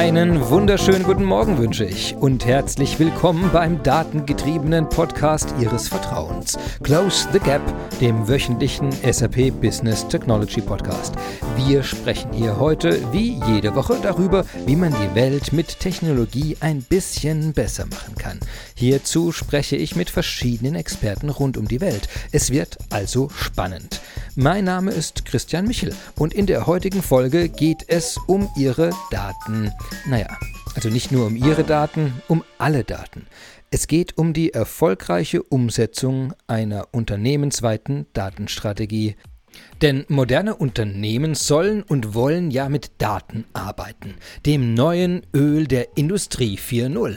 Einen wunderschönen guten Morgen wünsche ich und herzlich willkommen beim datengetriebenen Podcast Ihres Vertrauens. Close the Gap, dem wöchentlichen SAP Business Technology Podcast. Wir sprechen hier heute wie jede Woche darüber, wie man die Welt mit Technologie ein bisschen besser machen kann. Hierzu spreche ich mit verschiedenen Experten rund um die Welt. Es wird also spannend. Mein Name ist Christian Michel und in der heutigen Folge geht es um Ihre Daten. Naja, also nicht nur um Ihre Daten, um alle Daten. Es geht um die erfolgreiche Umsetzung einer unternehmensweiten Datenstrategie. Denn moderne Unternehmen sollen und wollen ja mit Daten arbeiten, dem neuen Öl der Industrie 4.0.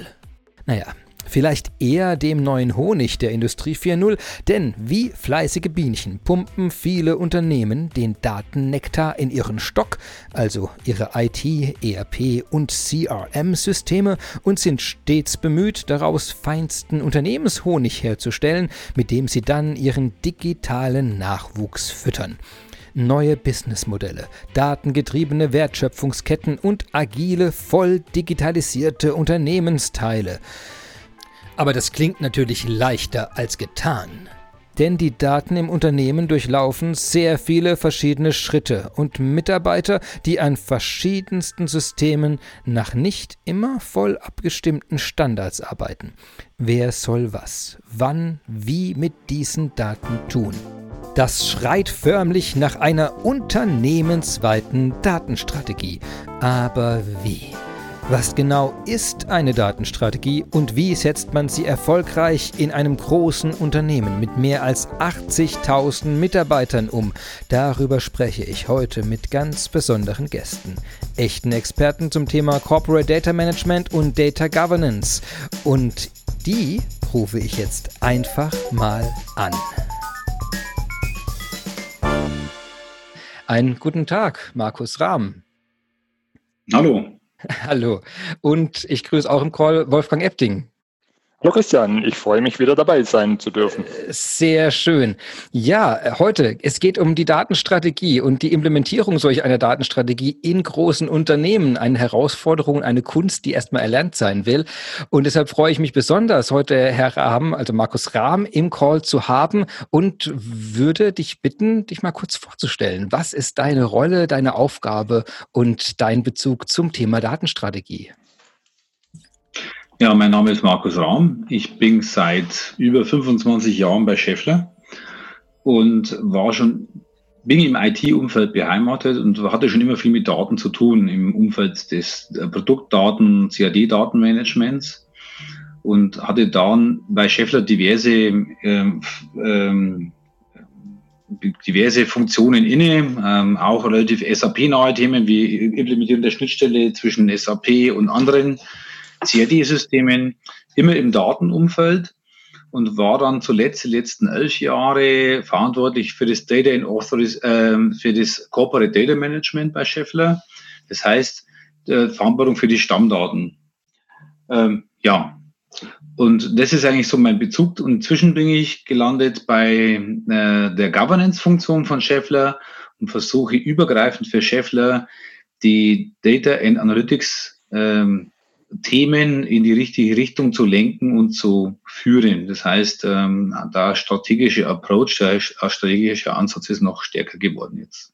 Naja, Vielleicht eher dem neuen Honig der Industrie 4.0, denn wie fleißige Bienchen pumpen viele Unternehmen den Datennektar in ihren Stock, also ihre IT, ERP und CRM-Systeme und sind stets bemüht, daraus feinsten Unternehmenshonig herzustellen, mit dem sie dann ihren digitalen Nachwuchs füttern neue Businessmodelle, datengetriebene Wertschöpfungsketten und agile, voll digitalisierte Unternehmensteile. Aber das klingt natürlich leichter als getan. Denn die Daten im Unternehmen durchlaufen sehr viele verschiedene Schritte und Mitarbeiter, die an verschiedensten Systemen nach nicht immer voll abgestimmten Standards arbeiten. Wer soll was, wann, wie mit diesen Daten tun? Das schreit förmlich nach einer unternehmensweiten Datenstrategie. Aber wie? Was genau ist eine Datenstrategie und wie setzt man sie erfolgreich in einem großen Unternehmen mit mehr als 80.000 Mitarbeitern um? Darüber spreche ich heute mit ganz besonderen Gästen, echten Experten zum Thema Corporate Data Management und Data Governance. Und die rufe ich jetzt einfach mal an. Einen guten Tag, Markus Rahm. Hallo. Hallo. Und ich grüße auch im Call Wolfgang Epting. Hallo Christian, ich freue mich wieder dabei sein zu dürfen. Sehr schön. Ja, heute, es geht um die Datenstrategie und die Implementierung solch einer Datenstrategie in großen Unternehmen. Eine Herausforderung, eine Kunst, die erstmal erlernt sein will. Und deshalb freue ich mich besonders, heute Herr Rahm, also Markus Rahm, im Call zu haben und würde dich bitten, dich mal kurz vorzustellen. Was ist deine Rolle, deine Aufgabe und dein Bezug zum Thema Datenstrategie? Ja, mein Name ist Markus Rahm. Ich bin seit über 25 Jahren bei Scheffler und war schon, bin im IT-Umfeld beheimatet und hatte schon immer viel mit Daten zu tun im Umfeld des Produktdaten, CAD-Datenmanagements und hatte dann bei Scheffler diverse ähm, ähm, diverse Funktionen inne, ähm, auch relativ SAP-nahe Themen wie Implementierung der Schnittstelle zwischen SAP und anderen CAD-Systemen, immer im Datenumfeld und war dann zuletzt die letzten elf Jahre verantwortlich für das Data and Authoris äh, für das Corporate Data Management bei Scheffler. Das heißt, äh, Verantwortung für die Stammdaten. Ähm, ja, und das ist eigentlich so mein Bezug. Und inzwischen bin ich gelandet bei äh, der Governance-Funktion von Scheffler und versuche übergreifend für Scheffler die Data and Analytics ähm, Themen in die richtige Richtung zu lenken und zu führen. Das heißt, ähm, der strategische Approach, der strategische Ansatz ist noch stärker geworden jetzt.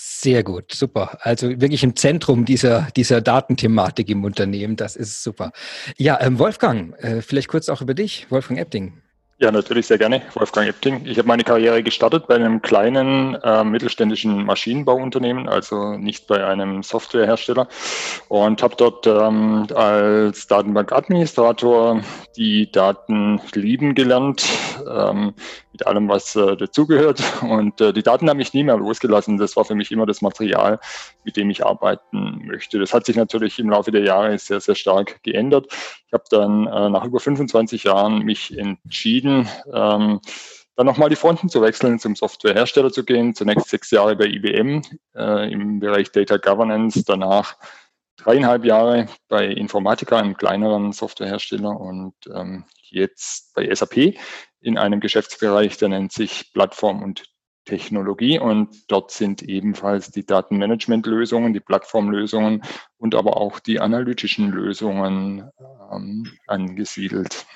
Sehr gut, super. Also wirklich im Zentrum dieser, dieser Datenthematik im Unternehmen. Das ist super. Ja, ähm, Wolfgang, äh, vielleicht kurz auch über dich, Wolfgang Epting. Ja, natürlich sehr gerne. Wolfgang Epting. Ich habe meine Karriere gestartet bei einem kleinen äh, mittelständischen Maschinenbauunternehmen, also nicht bei einem Softwarehersteller und habe dort ähm, als Datenbankadministrator die Daten lieben gelernt, ähm, mit allem, was äh, dazugehört. Und äh, die Daten haben mich nie mehr losgelassen. Das war für mich immer das Material, mit dem ich arbeiten möchte. Das hat sich natürlich im Laufe der Jahre sehr, sehr stark geändert. Ich habe dann äh, nach über 25 Jahren mich entschieden, ähm, dann nochmal die Fronten zu wechseln, zum Softwarehersteller zu gehen. Zunächst sechs Jahre bei IBM äh, im Bereich Data Governance, danach dreieinhalb Jahre bei Informatica, einem kleineren Softwarehersteller und ähm, jetzt bei SAP in einem Geschäftsbereich, der nennt sich Plattform und Technologie und dort sind ebenfalls die Datenmanagementlösungen, die Plattformlösungen und aber auch die analytischen Lösungen ähm, angesiedelt.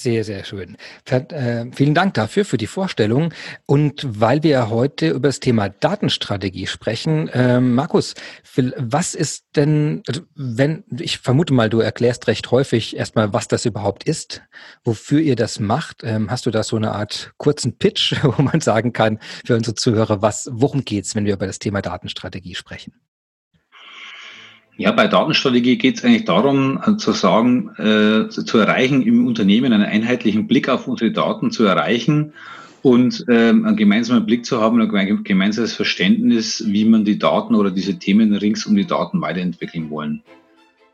Sehr, sehr schön. Äh, vielen Dank dafür, für die Vorstellung. Und weil wir heute über das Thema Datenstrategie sprechen, äh, Markus, was ist denn, also wenn, ich vermute mal, du erklärst recht häufig erstmal, was das überhaupt ist, wofür ihr das macht. Ähm, hast du da so eine Art kurzen Pitch, wo man sagen kann, für unsere Zuhörer, was, worum geht's, wenn wir über das Thema Datenstrategie sprechen? Ja, bei Datenstrategie geht es eigentlich darum, äh, zu sagen, äh, zu erreichen, im Unternehmen einen einheitlichen Blick auf unsere Daten zu erreichen und ähm, einen gemeinsamen Blick zu haben, ein gemeinsames Verständnis, wie man die Daten oder diese Themen rings um die Daten weiterentwickeln wollen.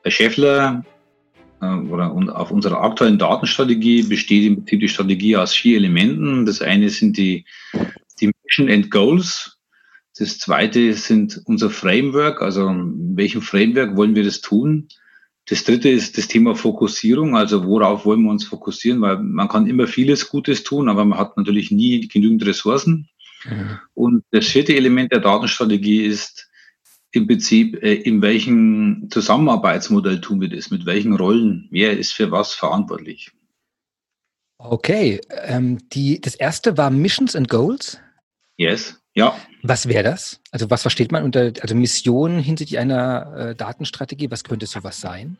Bei Scheffler äh, oder auf unserer aktuellen Datenstrategie besteht im Prinzip die Strategie aus vier Elementen. Das eine sind die, die Mission and Goals, das zweite sind unser Framework, also in welchem Framework wollen wir das tun? Das dritte ist das Thema Fokussierung, also worauf wollen wir uns fokussieren, weil man kann immer vieles Gutes tun, aber man hat natürlich nie genügend Ressourcen. Mhm. Und das vierte Element der Datenstrategie ist im Prinzip, äh, in welchem Zusammenarbeitsmodell tun wir das, mit welchen Rollen, wer ist für was verantwortlich. Okay, ähm, die, das erste war Missions and Goals. Yes. Ja. Was wäre das? Also was versteht man unter also Mission hinsichtlich einer äh, Datenstrategie? Was könnte sowas sein?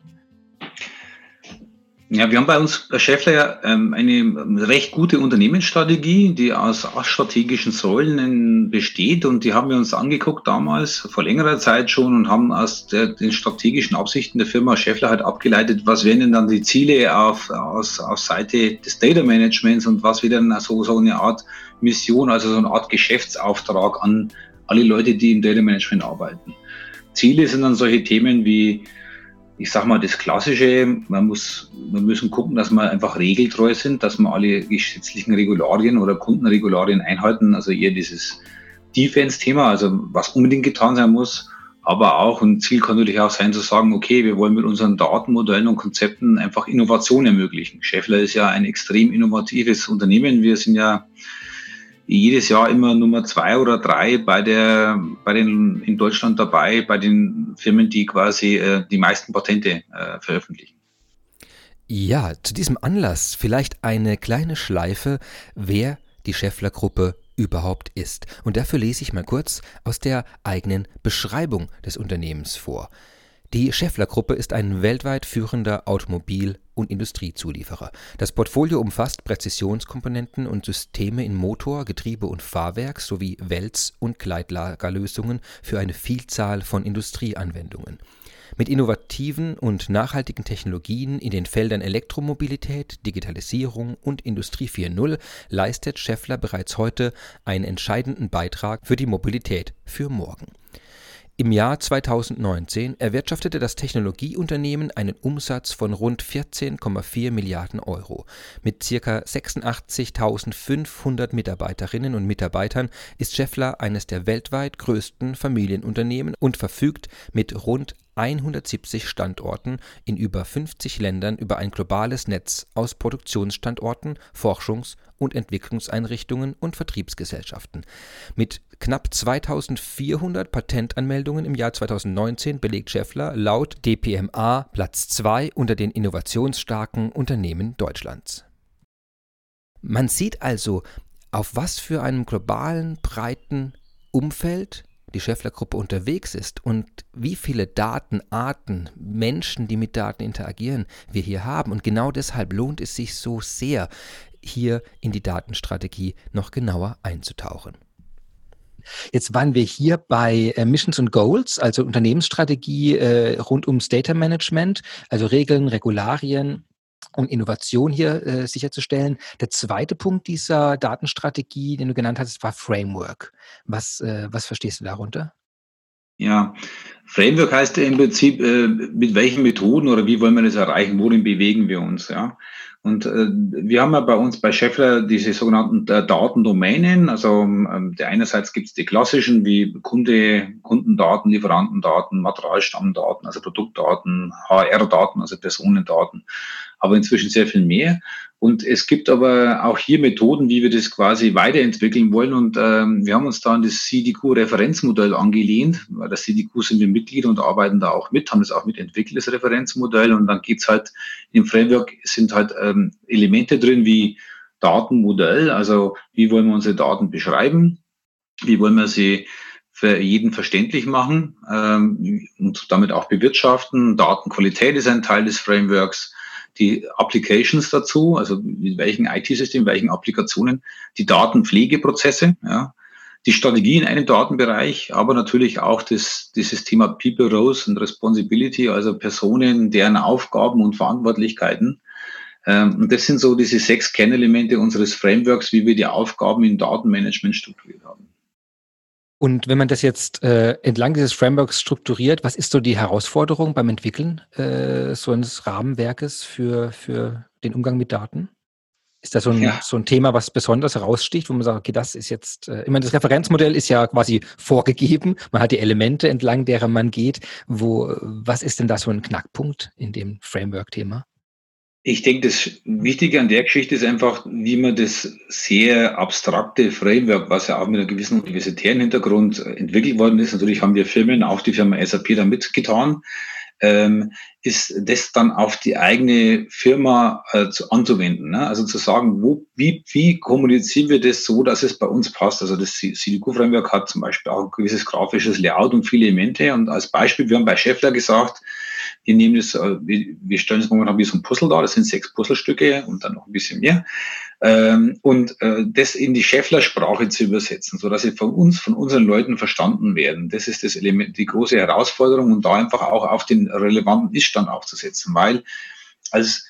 Ja, wir haben bei uns bei Schäffler ähm, eine recht gute Unternehmensstrategie, die aus acht strategischen Säulen besteht und die haben wir uns angeguckt damals, vor längerer Zeit schon und haben aus der, den strategischen Absichten der Firma Schäffler halt abgeleitet, was wären denn dann die Ziele auf, aus, auf Seite des Data Managements und was wäre dann so, so eine Art Mission, also so eine Art Geschäftsauftrag an alle Leute, die im Data Management arbeiten. Ziele sind dann solche Themen wie ich sag mal, das Klassische, man muss, wir müssen gucken, dass wir einfach regeltreu sind, dass wir alle gesetzlichen Regularien oder Kundenregularien einhalten, also eher dieses Defense-Thema, also was unbedingt getan sein muss, aber auch ein Ziel kann natürlich auch sein zu sagen, okay, wir wollen mit unseren Datenmodellen und Konzepten einfach Innovation ermöglichen. Scheffler ist ja ein extrem innovatives Unternehmen. Wir sind ja jedes Jahr immer Nummer zwei oder drei bei der, bei den in Deutschland dabei, bei den Firmen, die quasi äh, die meisten Patente äh, veröffentlichen. Ja, zu diesem Anlass vielleicht eine kleine Schleife, wer die Scheffler-Gruppe überhaupt ist. Und dafür lese ich mal kurz aus der eigenen Beschreibung des Unternehmens vor. Die Schaeffler-Gruppe ist ein weltweit führender Automobil- und Industriezulieferer. Das Portfolio umfasst Präzisionskomponenten und Systeme in Motor, Getriebe und Fahrwerk sowie Wälz- und Gleitlagerlösungen für eine Vielzahl von Industrieanwendungen. Mit innovativen und nachhaltigen Technologien in den Feldern Elektromobilität, Digitalisierung und Industrie 4.0 leistet Schaeffler bereits heute einen entscheidenden Beitrag für die Mobilität für morgen im Jahr 2019 erwirtschaftete das Technologieunternehmen einen Umsatz von rund 14,4 Milliarden Euro. Mit ca. 86.500 Mitarbeiterinnen und Mitarbeitern ist Schaeffler eines der weltweit größten Familienunternehmen und verfügt mit rund 170 Standorten in über 50 Ländern über ein globales Netz aus Produktionsstandorten, Forschungs- und Entwicklungseinrichtungen und Vertriebsgesellschaften. Mit knapp 2400 Patentanmeldungen im Jahr 2019 belegt Scheffler laut DPMA Platz 2 unter den innovationsstarken Unternehmen Deutschlands. Man sieht also, auf was für einem globalen, breiten Umfeld die Scheffler-Gruppe unterwegs ist und wie viele Datenarten, Menschen, die mit Daten interagieren, wir hier haben. Und genau deshalb lohnt es sich so sehr, hier in die Datenstrategie noch genauer einzutauchen. Jetzt waren wir hier bei äh, Missions und Goals, also Unternehmensstrategie äh, rund ums Data Management, also Regeln, Regularien, um Innovation hier äh, sicherzustellen. Der zweite Punkt dieser Datenstrategie, den du genannt hast, war Framework. Was, äh, was verstehst du darunter? Ja, Framework heißt im Prinzip, äh, mit welchen Methoden oder wie wollen wir das erreichen, worin bewegen wir uns, ja. Und äh, wir haben ja bei uns bei Scheffler diese sogenannten äh, Datendomänen. Also ähm, der einerseits gibt es die klassischen wie Kunde, Kundendaten, Lieferantendaten, Materialstammdaten, also Produktdaten, HR-Daten, also Personendaten, aber inzwischen sehr viel mehr. Und es gibt aber auch hier Methoden, wie wir das quasi weiterentwickeln wollen. Und ähm, wir haben uns da an das CDQ-Referenzmodell angelehnt. Bei der CDQ sind wir Mitglied und arbeiten da auch mit, haben das auch mitentwickelt, das Referenzmodell. Und dann geht's halt im Framework sind halt ähm, Elemente drin wie Datenmodell, also wie wollen wir unsere Daten beschreiben, wie wollen wir sie für jeden verständlich machen ähm, und damit auch bewirtschaften. Datenqualität ist ein Teil des Frameworks die Applications dazu, also mit welchen IT-Systemen, welchen Applikationen, die Datenpflegeprozesse, ja, die Strategie in einem Datenbereich, aber natürlich auch das, dieses Thema People Roles und Responsibility, also Personen, deren Aufgaben und Verantwortlichkeiten. Ähm, und das sind so diese sechs Kernelemente unseres Frameworks, wie wir die Aufgaben im Datenmanagement strukturiert haben. Und wenn man das jetzt äh, entlang dieses Frameworks strukturiert, was ist so die Herausforderung beim Entwickeln äh, so eines Rahmenwerkes für, für den Umgang mit Daten? Ist das so ein, ja. so ein Thema, was besonders heraussticht, wo man sagt, okay, das ist jetzt, äh, ich meine, das Referenzmodell ist ja quasi vorgegeben, man hat die Elemente, entlang derer man geht. Wo, was ist denn da so ein Knackpunkt in dem Framework-Thema? Ich denke, das Wichtige an der Geschichte ist einfach, wie man das sehr abstrakte Framework, was ja auch mit einem gewissen universitären Hintergrund entwickelt worden ist, natürlich haben wir Firmen, auch die Firma SAP da mitgetan, ähm, ist das dann auf die eigene Firma äh, zu, anzuwenden. Ne? Also zu sagen, wo, wie, wie kommunizieren wir das so, dass es bei uns passt. Also das CDQ-Framework hat zum Beispiel auch ein gewisses grafisches Layout und viele Elemente. Und als Beispiel, wir haben bei Scheffler gesagt, wir nehmen das, äh, wir, wir stellen es momentan wie so ein Puzzle da, das sind sechs Puzzlestücke und dann noch ein bisschen mehr. Ähm, und äh, das in die Scheffler-Sprache zu übersetzen, so dass sie von uns, von unseren Leuten verstanden werden. Das ist das Element, die große Herausforderung und da einfach auch auf den relevanten Ist-Stand aufzusetzen, weil als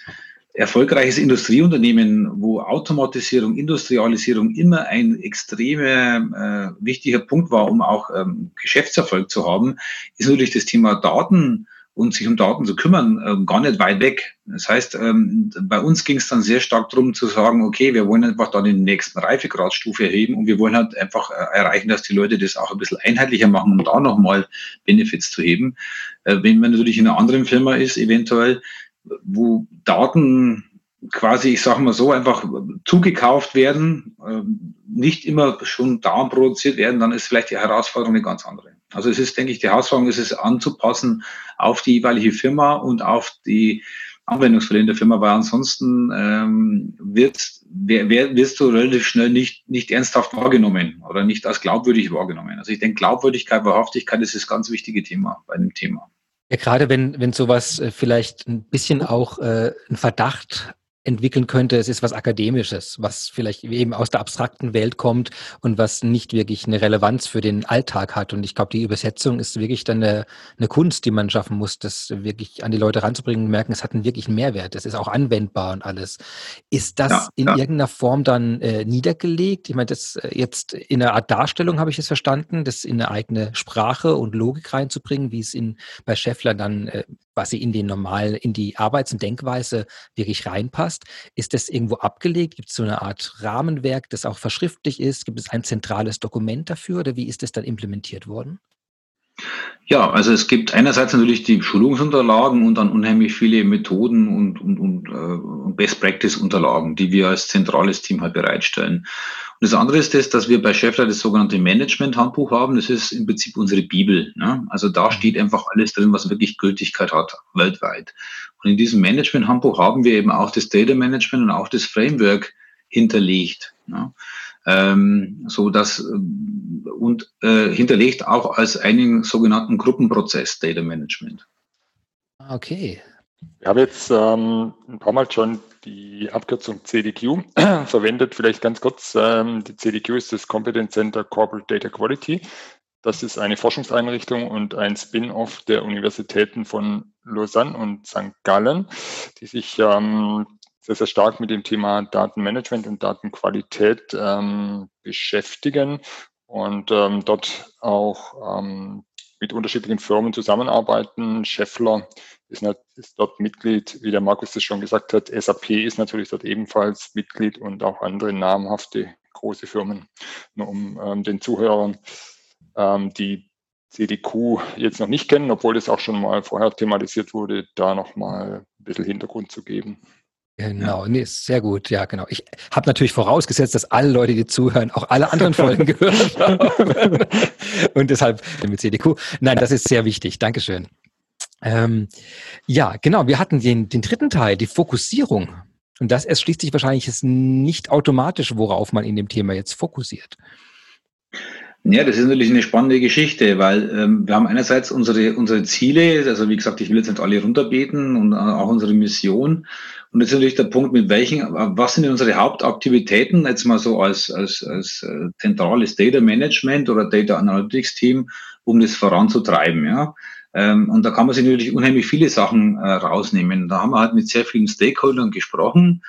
erfolgreiches Industrieunternehmen, wo Automatisierung, Industrialisierung immer ein extremer äh, wichtiger Punkt war, um auch ähm, Geschäftserfolg zu haben, ist natürlich das Thema Daten und sich um Daten zu kümmern, äh, gar nicht weit weg. Das heißt, ähm, bei uns ging es dann sehr stark darum zu sagen, okay, wir wollen einfach da den nächsten Reifegradsstufe erheben und wir wollen halt einfach äh, erreichen, dass die Leute das auch ein bisschen einheitlicher machen, um da nochmal Benefits zu heben. Äh, wenn man natürlich in einer anderen Firma ist, eventuell, wo Daten quasi, ich sage mal so, einfach zugekauft werden, äh, nicht immer schon da produziert werden, dann ist vielleicht die Herausforderung eine ganz andere. Also es ist, denke ich, die Herausforderung ist es anzupassen auf die jeweilige Firma und auf die Anwendungsfälle in der Firma, weil ansonsten ähm, wird, wer, wer, wirst du relativ schnell nicht, nicht ernsthaft wahrgenommen oder nicht als glaubwürdig wahrgenommen. Also ich denke, Glaubwürdigkeit, Wahrhaftigkeit ist das ganz wichtige Thema bei dem Thema. Ja, gerade wenn, wenn sowas äh, vielleicht ein bisschen auch äh, ein Verdacht entwickeln könnte, es ist was Akademisches, was vielleicht eben aus der abstrakten Welt kommt und was nicht wirklich eine Relevanz für den Alltag hat. Und ich glaube, die Übersetzung ist wirklich dann eine, eine Kunst, die man schaffen muss, das wirklich an die Leute ranzubringen und merken, es hat einen wirklichen Mehrwert, es ist auch anwendbar und alles. Ist das ja, in ja. irgendeiner Form dann äh, niedergelegt? Ich meine, das äh, jetzt in einer Art Darstellung habe ich es verstanden, das in eine eigene Sprache und Logik reinzubringen, wie es in bei Scheffler dann äh, quasi in den normal, in die Arbeits- und Denkweise wirklich reinpasst. Ist das irgendwo abgelegt? Gibt es so eine Art Rahmenwerk, das auch verschriftlich ist? Gibt es ein zentrales Dokument dafür oder wie ist das dann implementiert worden? Ja, also es gibt einerseits natürlich die Schulungsunterlagen und dann unheimlich viele Methoden und, und, und, äh, Best-Practice-Unterlagen, die wir als zentrales Team halt bereitstellen. Und das andere ist das, dass wir bei Scheffler das sogenannte Management-Handbuch haben. Das ist im Prinzip unsere Bibel. Ne? Also da steht einfach alles drin, was wirklich Gültigkeit hat, weltweit. Und in diesem Management-Handbuch haben wir eben auch das Data Management und auch das Framework hinterlegt. Ne? Ähm, so dass äh, und äh, hinterlegt auch als einen sogenannten Gruppenprozess Data Management. Okay. Wir haben jetzt ähm, ein paar Mal schon die Abkürzung CDQ verwendet. Vielleicht ganz kurz, ähm, die CDQ ist das Competence Center Corporate Data Quality. Das ist eine Forschungseinrichtung und ein Spin-off der Universitäten von Lausanne und St. Gallen, die sich ähm, sehr, sehr stark mit dem Thema Datenmanagement und Datenqualität ähm, beschäftigen und ähm, dort auch ähm, mit unterschiedlichen Firmen zusammenarbeiten. Scheffler ist, ist, dort Mitglied, wie der Markus das schon gesagt hat. SAP ist natürlich dort ebenfalls Mitglied und auch andere namhafte große Firmen. Nur um ähm, den Zuhörern, ähm, die CDQ jetzt noch nicht kennen, obwohl das auch schon mal vorher thematisiert wurde, da nochmal ein bisschen Hintergrund zu geben. Genau, nee, sehr gut, ja, genau. Ich habe natürlich vorausgesetzt, dass alle Leute, die zuhören, auch alle anderen Folgen gehört haben. Und deshalb mit CDQ. Nein, das ist sehr wichtig. Dankeschön. Ähm, ja, genau, wir hatten den, den dritten Teil, die Fokussierung. Und das erschließt sich wahrscheinlich jetzt nicht automatisch, worauf man in dem Thema jetzt fokussiert. Ja, das ist natürlich eine spannende Geschichte, weil ähm, wir haben einerseits unsere, unsere Ziele, also wie gesagt, ich will jetzt nicht alle runterbeten und auch unsere Mission. Und jetzt natürlich der Punkt, mit welchen, was sind unsere Hauptaktivitäten, jetzt mal so als, als, als äh, zentrales Data Management oder Data Analytics Team, um das voranzutreiben, ja. Ähm, und da kann man sich natürlich unheimlich viele Sachen äh, rausnehmen. Da haben wir halt mit sehr vielen Stakeholdern gesprochen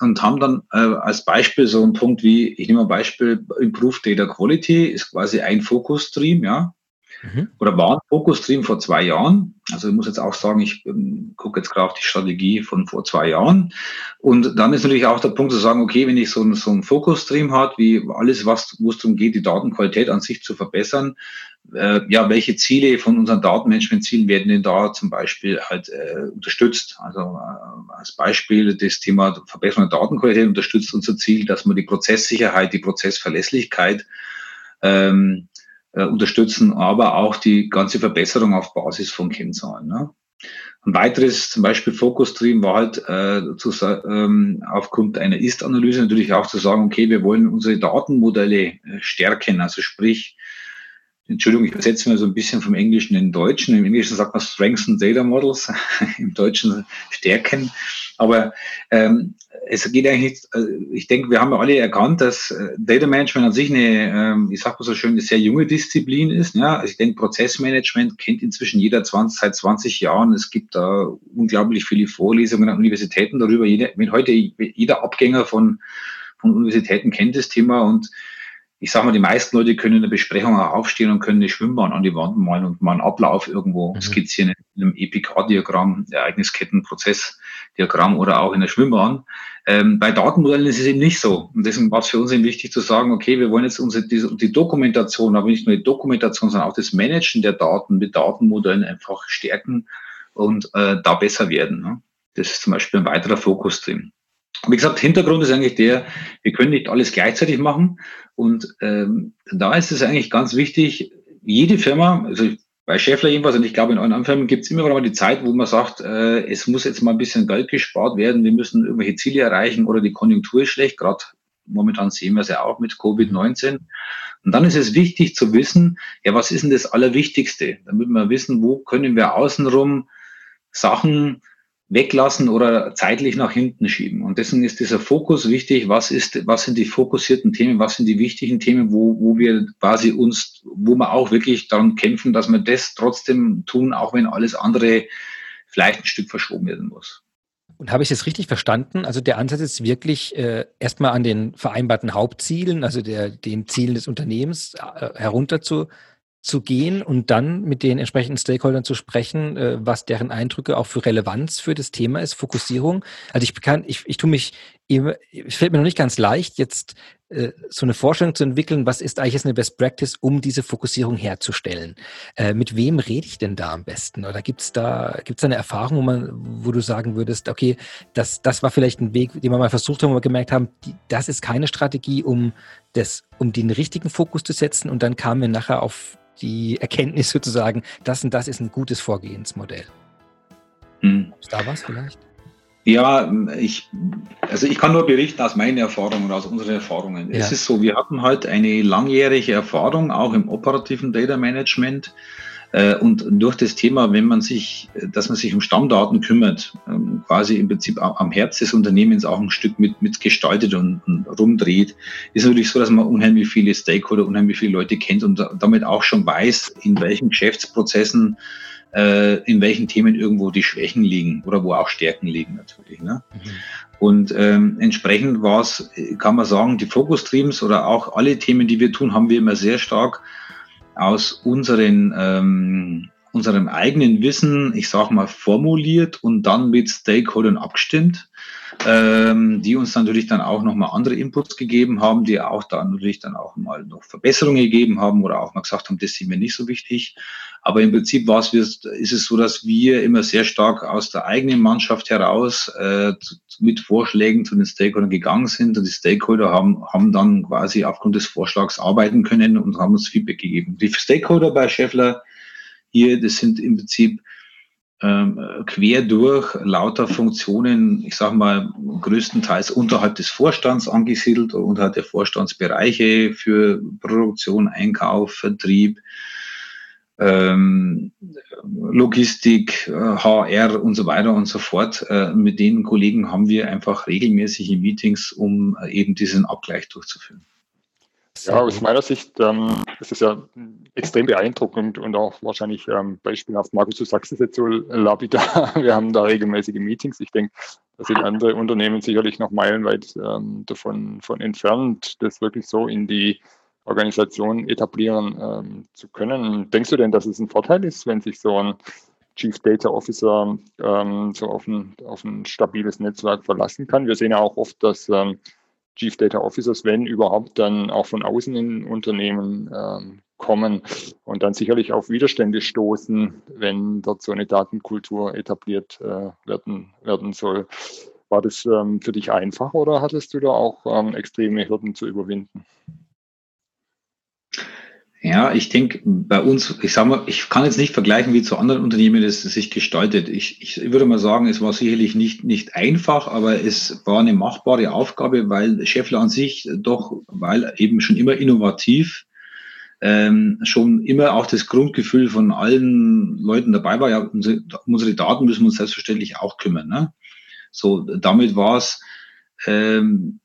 und haben dann äh, als Beispiel so einen Punkt wie, ich nehme ein Beispiel, Improved Data Quality ist quasi ein Fokus-Stream, ja. Mhm. Oder war ein Fokus-Stream vor zwei Jahren. Also ich muss jetzt auch sagen, ich ähm, gucke jetzt gerade auf die Strategie von vor zwei Jahren. Und dann ist natürlich auch der Punkt zu sagen, okay, wenn ich so, ein, so einen Fokus-Stream hat, wie alles, was, wo es darum geht, die Datenqualität an sich zu verbessern, äh, ja, welche Ziele von unseren Datenmanagement-Zielen werden denn da zum Beispiel halt äh, unterstützt? Also äh, als Beispiel das Thema Verbesserung der Datenqualität unterstützt unser Ziel, dass wir die Prozesssicherheit, die Prozessverlässlichkeit ähm, äh, unterstützen, aber auch die ganze Verbesserung auf Basis von Kennzahlen. Ne? Ein weiteres, zum Beispiel Focus Stream, war halt äh, zu, ähm, aufgrund einer Ist-Analyse natürlich auch zu sagen, okay, wir wollen unsere Datenmodelle äh, stärken, also sprich Entschuldigung, ich übersetze mal so ein bisschen vom Englischen in Deutschen. Im Englischen sagt man Strengthen Data Models, im Deutschen stärken. Aber ähm, es geht eigentlich nicht, äh, ich denke, wir haben ja alle erkannt, dass äh, Data Management an sich eine, ähm, ich sag mal so schön, eine sehr junge Disziplin ist. Ja? Also ich denke, Prozessmanagement kennt inzwischen jeder 20, seit 20 Jahren. Es gibt da unglaublich viele Vorlesungen an Universitäten darüber. Jeder, heute jeder Abgänger von, von Universitäten kennt das Thema und ich sage mal, die meisten Leute können in der Besprechung auch aufstehen und können eine Schwimmbahn an die Wand malen und mal einen Ablauf irgendwo mhm. skizzieren in einem EPK-Diagramm, Ereigniskettenprozessdiagramm oder auch in der Schwimmbahn. Ähm, bei Datenmodellen ist es eben nicht so. Und deswegen war es für uns eben wichtig zu sagen, okay, wir wollen jetzt unsere, die, die Dokumentation, aber nicht nur die Dokumentation, sondern auch das Managen der Daten mit Datenmodellen einfach stärken und äh, da besser werden. Ne? Das ist zum Beispiel ein weiterer Fokus drin. Wie gesagt, Hintergrund ist eigentlich der, wir können nicht alles gleichzeitig machen. Und ähm, da ist es eigentlich ganz wichtig, jede Firma, also bei Schäffler jedenfalls, und ich glaube in anderen Firmen gibt es immer mal die Zeit, wo man sagt, äh, es muss jetzt mal ein bisschen Geld gespart werden, wir müssen irgendwelche Ziele erreichen oder die Konjunktur ist schlecht, gerade momentan sehen wir es ja auch mit Covid-19. Und dann ist es wichtig zu wissen, ja, was ist denn das Allerwichtigste? Damit wir wissen, wo können wir außenrum Sachen weglassen oder zeitlich nach hinten schieben. Und deswegen ist dieser Fokus wichtig. Was ist, was sind die fokussierten Themen? Was sind die wichtigen Themen, wo, wo wir quasi uns, wo wir auch wirklich daran kämpfen, dass wir das trotzdem tun, auch wenn alles andere vielleicht ein Stück verschoben werden muss. Und habe ich das richtig verstanden? Also der Ansatz ist wirklich äh, erstmal an den vereinbarten Hauptzielen, also der, den Zielen des Unternehmens äh, herunter zu, zu gehen und dann mit den entsprechenden Stakeholdern zu sprechen, äh, was deren Eindrücke auch für Relevanz für das Thema ist, Fokussierung. Also ich kann, ich, ich tue mich, es fällt mir noch nicht ganz leicht, jetzt so eine Vorstellung zu entwickeln, was ist eigentlich jetzt eine Best Practice, um diese Fokussierung herzustellen. Äh, mit wem rede ich denn da am besten? Oder gibt es da, gibt's da eine Erfahrung, wo man, wo du sagen würdest, okay, das, das war vielleicht ein Weg, den wir mal versucht haben, wo wir gemerkt haben, die, das ist keine Strategie, um das, um den richtigen Fokus zu setzen und dann kamen wir nachher auf die Erkenntnis sozusagen, das und das ist ein gutes Vorgehensmodell. Hm. Ist da was vielleicht? Ja, ich, also ich kann nur berichten aus meinen Erfahrungen, aus unseren Erfahrungen. Ja. Es ist so, wir hatten halt eine langjährige Erfahrung auch im operativen Data Management. Äh, und durch das Thema, wenn man sich, dass man sich um Stammdaten kümmert, ähm, quasi im Prinzip am Herz des Unternehmens auch ein Stück mit, mit gestaltet und, und rumdreht, ist natürlich so, dass man unheimlich viele Stakeholder, unheimlich viele Leute kennt und damit auch schon weiß, in welchen Geschäftsprozessen, in welchen Themen irgendwo die Schwächen liegen oder wo auch Stärken liegen natürlich. Ne? Mhm. Und ähm, entsprechend war es, kann man sagen, die Focus Streams oder auch alle Themen, die wir tun, haben wir immer sehr stark aus unseren, ähm, unserem eigenen Wissen, ich sage mal, formuliert und dann mit Stakeholdern abgestimmt ähm, die uns natürlich dann auch nochmal andere Inputs gegeben haben, die auch dann natürlich dann auch mal noch Verbesserungen gegeben haben oder auch mal gesagt haben, das ist mir nicht so wichtig. Aber im Prinzip war es, ist es so, dass wir immer sehr stark aus der eigenen Mannschaft heraus äh, mit Vorschlägen zu den Stakeholdern gegangen sind und die Stakeholder haben, haben dann quasi aufgrund des Vorschlags arbeiten können und haben uns Feedback gegeben. Die Stakeholder bei Scheffler hier, das sind im Prinzip ähm, quer durch lauter Funktionen, ich sage mal, größtenteils unterhalb des Vorstands angesiedelt, unterhalb der Vorstandsbereiche für Produktion, Einkauf, Vertrieb, ähm, Logistik, HR äh, und so weiter und so fort. Äh, mit den Kollegen haben wir einfach regelmäßige Meetings, um äh, eben diesen Abgleich durchzuführen. Ja, aus meiner Sicht ähm, ist es ja extrem beeindruckend und auch wahrscheinlich ähm, beispielhaft. Markus, du sagst es jetzt so lapidar. Wir haben da regelmäßige Meetings. Ich denke, da sind andere Unternehmen sicherlich noch meilenweit ähm, davon von entfernt, das wirklich so in die Organisation etablieren ähm, zu können. Denkst du denn, dass es ein Vorteil ist, wenn sich so ein Chief Data Officer ähm, so auf ein, auf ein stabiles Netzwerk verlassen kann? Wir sehen ja auch oft, dass ähm, Chief Data Officers, wenn überhaupt, dann auch von außen in Unternehmen ähm, kommen und dann sicherlich auf Widerstände stoßen, wenn dort so eine Datenkultur etabliert äh, werden, werden soll. War das ähm, für dich einfach oder hattest du da auch ähm, extreme Hürden zu überwinden? Ja, ich denke, bei uns, ich sag mal, ich kann jetzt nicht vergleichen, wie zu anderen Unternehmen das sich gestaltet. Ich, ich würde mal sagen, es war sicherlich nicht, nicht einfach, aber es war eine machbare Aufgabe, weil Scheffler an sich doch, weil eben schon immer innovativ, ähm, schon immer auch das Grundgefühl von allen Leuten dabei war, ja, unsere, unsere Daten müssen wir uns selbstverständlich auch kümmern. Ne? So, damit war es, ähm,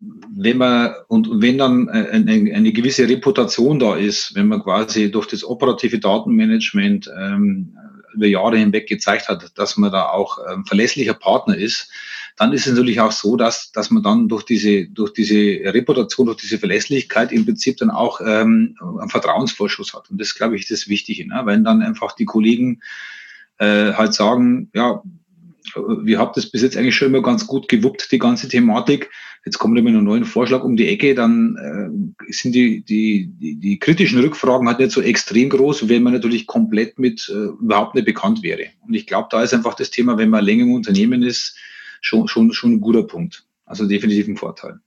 wenn man und wenn dann eine, eine, gewisse Reputation da ist, wenn man quasi durch das operative Datenmanagement ähm, über Jahre hinweg gezeigt hat, dass man da auch ähm, verlässlicher Partner ist, dann ist es natürlich auch so, dass, dass man dann durch diese, durch diese Reputation, durch diese Verlässlichkeit im Prinzip dann auch ähm, einen Vertrauensvorschuss hat. Und das glaube ich das Wichtige, ne? wenn dann einfach die Kollegen äh, halt sagen, ja, wir haben das bis jetzt eigentlich schon immer ganz gut gewuppt, die ganze Thematik. Jetzt kommt immer einen neuen Vorschlag um die Ecke, dann äh, sind die, die, die, die kritischen Rückfragen halt nicht so extrem groß, wenn man natürlich komplett mit äh, überhaupt nicht bekannt wäre. Und ich glaube, da ist einfach das Thema, wenn man länger im Unternehmen ist, schon, schon, schon ein guter Punkt. Also definitiv ein Vorteil.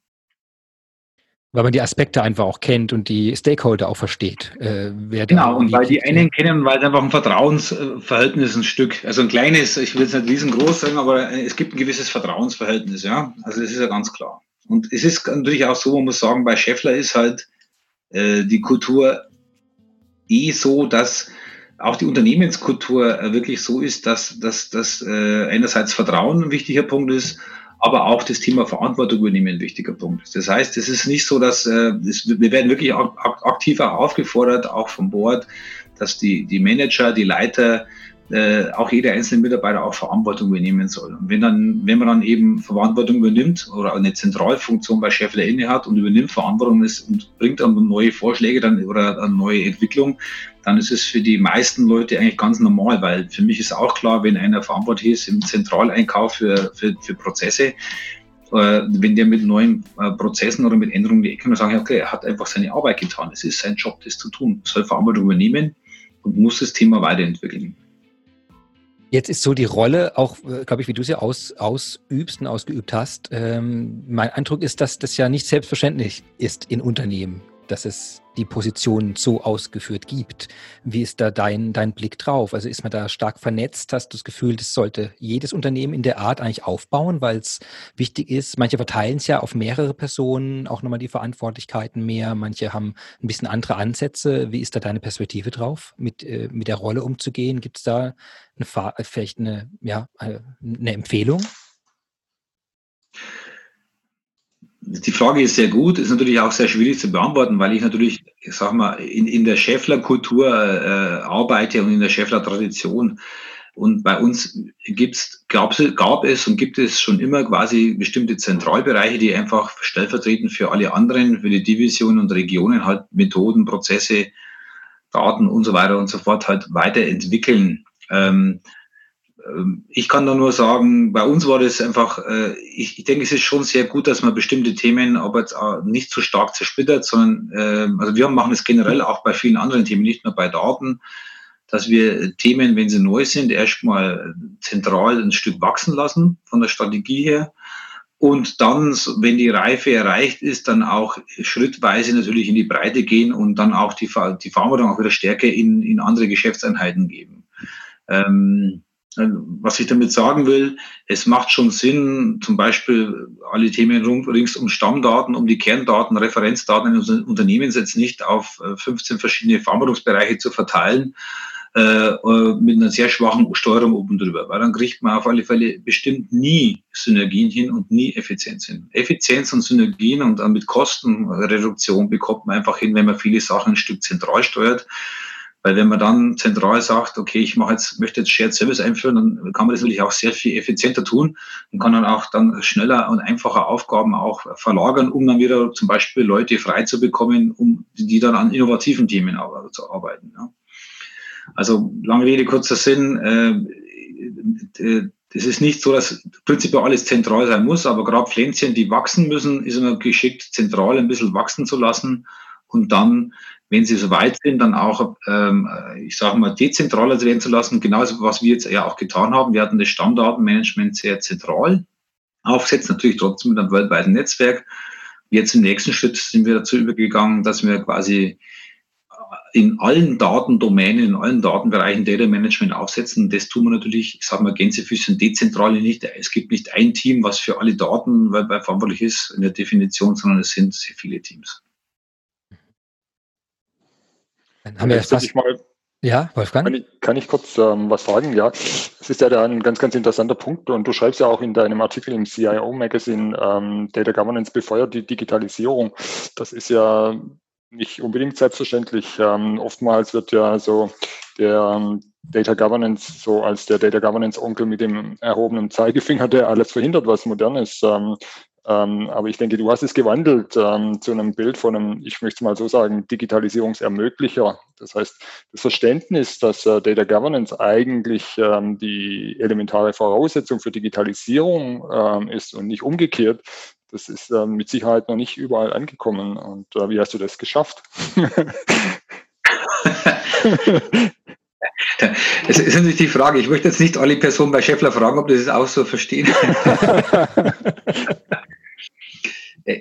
Weil man die Aspekte einfach auch kennt und die Stakeholder auch versteht. Äh, wer genau, und weil die einen kennen weil es einfach ein Vertrauensverhältnis ein Stück, also ein kleines, ich will jetzt nicht riesengroß sagen, aber es gibt ein gewisses Vertrauensverhältnis, ja. Also das ist ja ganz klar. Und es ist natürlich auch so, man muss sagen, bei Scheffler ist halt äh, die Kultur eh so, dass auch die Unternehmenskultur äh, wirklich so ist, dass, dass, dass äh, einerseits Vertrauen ein wichtiger Punkt ist, aber auch das Thema Verantwortung übernehmen ein wichtiger Punkt. Das heißt, es ist nicht so, dass äh, das, wir werden wirklich aktiv auch aufgefordert, auch vom Board, dass die, die Manager, die Leiter, äh, auch jeder einzelne Mitarbeiter auch Verantwortung übernehmen soll. Und wenn dann, wenn man dann eben Verantwortung übernimmt oder eine Zentralfunktion bei Scheffler inne hat und übernimmt Verantwortung ist und bringt dann neue Vorschläge dann oder eine neue Entwicklung, dann ist es für die meisten Leute eigentlich ganz normal, weil für mich ist auch klar, wenn einer verantwortlich ist im Zentraleinkauf für, für, für Prozesse, äh, wenn der mit neuen äh, Prozessen oder mit Änderungen die Ecke und sagen, okay, er hat einfach seine Arbeit getan. Es ist sein Job, das zu tun. Soll Verantwortung übernehmen und muss das Thema weiterentwickeln. Jetzt ist so die Rolle, auch, äh, glaube ich, wie du sie aus, ausübst und ausgeübt hast. Ähm, mein Eindruck ist, dass das ja nicht selbstverständlich ist in Unternehmen dass es die Position so ausgeführt gibt. Wie ist da dein, dein Blick drauf? Also ist man da stark vernetzt? Hast du das Gefühl, das sollte jedes Unternehmen in der Art eigentlich aufbauen, weil es wichtig ist? Manche verteilen es ja auf mehrere Personen, auch nochmal die Verantwortlichkeiten mehr. Manche haben ein bisschen andere Ansätze. Wie ist da deine Perspektive drauf, mit, äh, mit der Rolle umzugehen? Gibt es da eine, vielleicht eine, ja, äh, eine Empfehlung? Die Frage ist sehr gut, ist natürlich auch sehr schwierig zu beantworten, weil ich natürlich, ich sag mal, in, in der Schäffler-Kultur äh, arbeite und in der Schäffler-Tradition. Und bei uns gibt's, gab, gab es und gibt es schon immer quasi bestimmte Zentralbereiche, die einfach stellvertretend für alle anderen, für die Divisionen und Regionen halt Methoden, Prozesse Daten und so weiter und so fort halt weiterentwickeln. Ähm, ich kann da nur sagen, bei uns war das einfach, äh, ich, ich denke, es ist schon sehr gut, dass man bestimmte Themen aber jetzt nicht zu so stark zersplittert, sondern äh, also wir machen es generell auch bei vielen anderen Themen, nicht nur bei Daten, dass wir Themen, wenn sie neu sind, erstmal zentral ein Stück wachsen lassen von der Strategie her. Und dann, wenn die Reife erreicht ist, dann auch schrittweise natürlich in die Breite gehen und dann auch die, die Verantwortung auch wieder stärker in, in andere Geschäftseinheiten geben. Ähm, was ich damit sagen will, es macht schon Sinn, zum Beispiel alle Themen rings um Stammdaten, um die Kerndaten, Referenzdaten in unseren Unternehmen jetzt nicht auf 15 äh, verschiedene Verantwortungsbereiche zu verteilen, äh, äh, mit einer sehr schwachen Steuerung oben drüber, weil dann kriegt man auf alle Fälle bestimmt nie Synergien hin und nie Effizienz hin. Effizienz und Synergien und dann mit Kostenreduktion bekommt man einfach hin, wenn man viele Sachen ein Stück zentral steuert. Weil wenn man dann zentral sagt, okay, ich mache jetzt, möchte jetzt Shared Service einführen, dann kann man das natürlich auch sehr viel effizienter tun und kann dann auch dann schneller und einfacher Aufgaben auch verlagern, um dann wieder zum Beispiel Leute frei zu bekommen, um die dann an innovativen Themen zu arbeiten. Ja. Also lange Rede, kurzer Sinn, äh, äh das ist nicht so, dass prinzipiell alles zentral sein muss, aber gerade Pflänzchen, die wachsen müssen, ist immer geschickt, zentral ein bisschen wachsen zu lassen und dann wenn sie so weit sind, dann auch, ähm, ich sage mal, dezentraler werden zu lassen. Genauso, was wir jetzt ja auch getan haben. Wir hatten das Stammdatenmanagement sehr zentral aufgesetzt, natürlich trotzdem mit einem weltweiten Netzwerk. Jetzt im nächsten Schritt sind wir dazu übergegangen, dass wir quasi in allen Datendomänen, in allen Datenbereichen Data Management aufsetzen. Das tun wir natürlich, ich sage mal, Gänsefüßchen dezentrale nicht. Es gibt nicht ein Team, was für alle Daten weltweit verantwortlich ist in der Definition, sondern es sind sehr viele Teams. Dann haben wir jetzt fast mal ja, Wolfgang? Kann ich, kann ich kurz ähm, was sagen? Ja, es ist ja da ein ganz, ganz interessanter Punkt und du schreibst ja auch in deinem Artikel im CIO Magazine, ähm, Data Governance befeuert die Digitalisierung. Das ist ja nicht unbedingt selbstverständlich. Ähm, oftmals wird ja so der ähm, Data Governance so als der Data Governance Onkel mit dem erhobenen Zeigefinger, der alles verhindert, was modern ist, ähm, ähm, aber ich denke, du hast es gewandelt ähm, zu einem Bild von einem, ich möchte es mal so sagen, Digitalisierungsermöglicher. Das heißt, das Verständnis, dass äh, Data Governance eigentlich ähm, die elementare Voraussetzung für Digitalisierung ähm, ist und nicht umgekehrt, das ist äh, mit Sicherheit noch nicht überall angekommen. Und äh, wie hast du das geschafft? Das ist natürlich die Frage. Ich möchte jetzt nicht alle Personen bei Scheffler fragen, ob das auch so verstehen.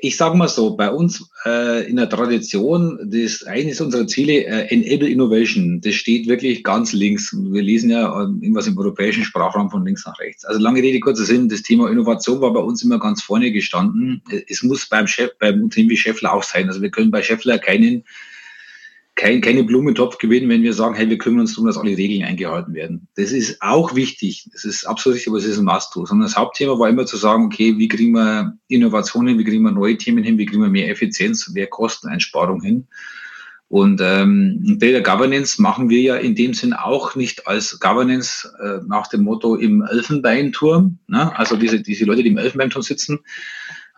Ich sage mal so, bei uns äh, in der Tradition, das eines unserer Ziele, äh, Enable Innovation, das steht wirklich ganz links. Wir lesen ja äh, irgendwas im europäischen Sprachraum von links nach rechts. Also lange Rede, kurzer Sinn, das Thema Innovation war bei uns immer ganz vorne gestanden. Es muss beim Chef, beim Unternehmen wie Scheffler auch sein. Also wir können bei Scheffler keinen kein, keine Blumentopf gewinnen, wenn wir sagen, hey, wir kümmern uns darum, dass alle Regeln eingehalten werden. Das ist auch wichtig. Das ist absolut wichtig, aber es ist ein Must-Do. Sondern das Hauptthema war immer zu sagen, okay, wie kriegen wir Innovationen, wie kriegen wir neue Themen hin, wie kriegen wir mehr Effizienz, mehr Kosteneinsparung hin. Und ähm, Data Governance machen wir ja in dem Sinn auch nicht als Governance äh, nach dem Motto im Elfenbeinturm. Ne? Also diese, diese Leute, die im Elfenbeinturm sitzen,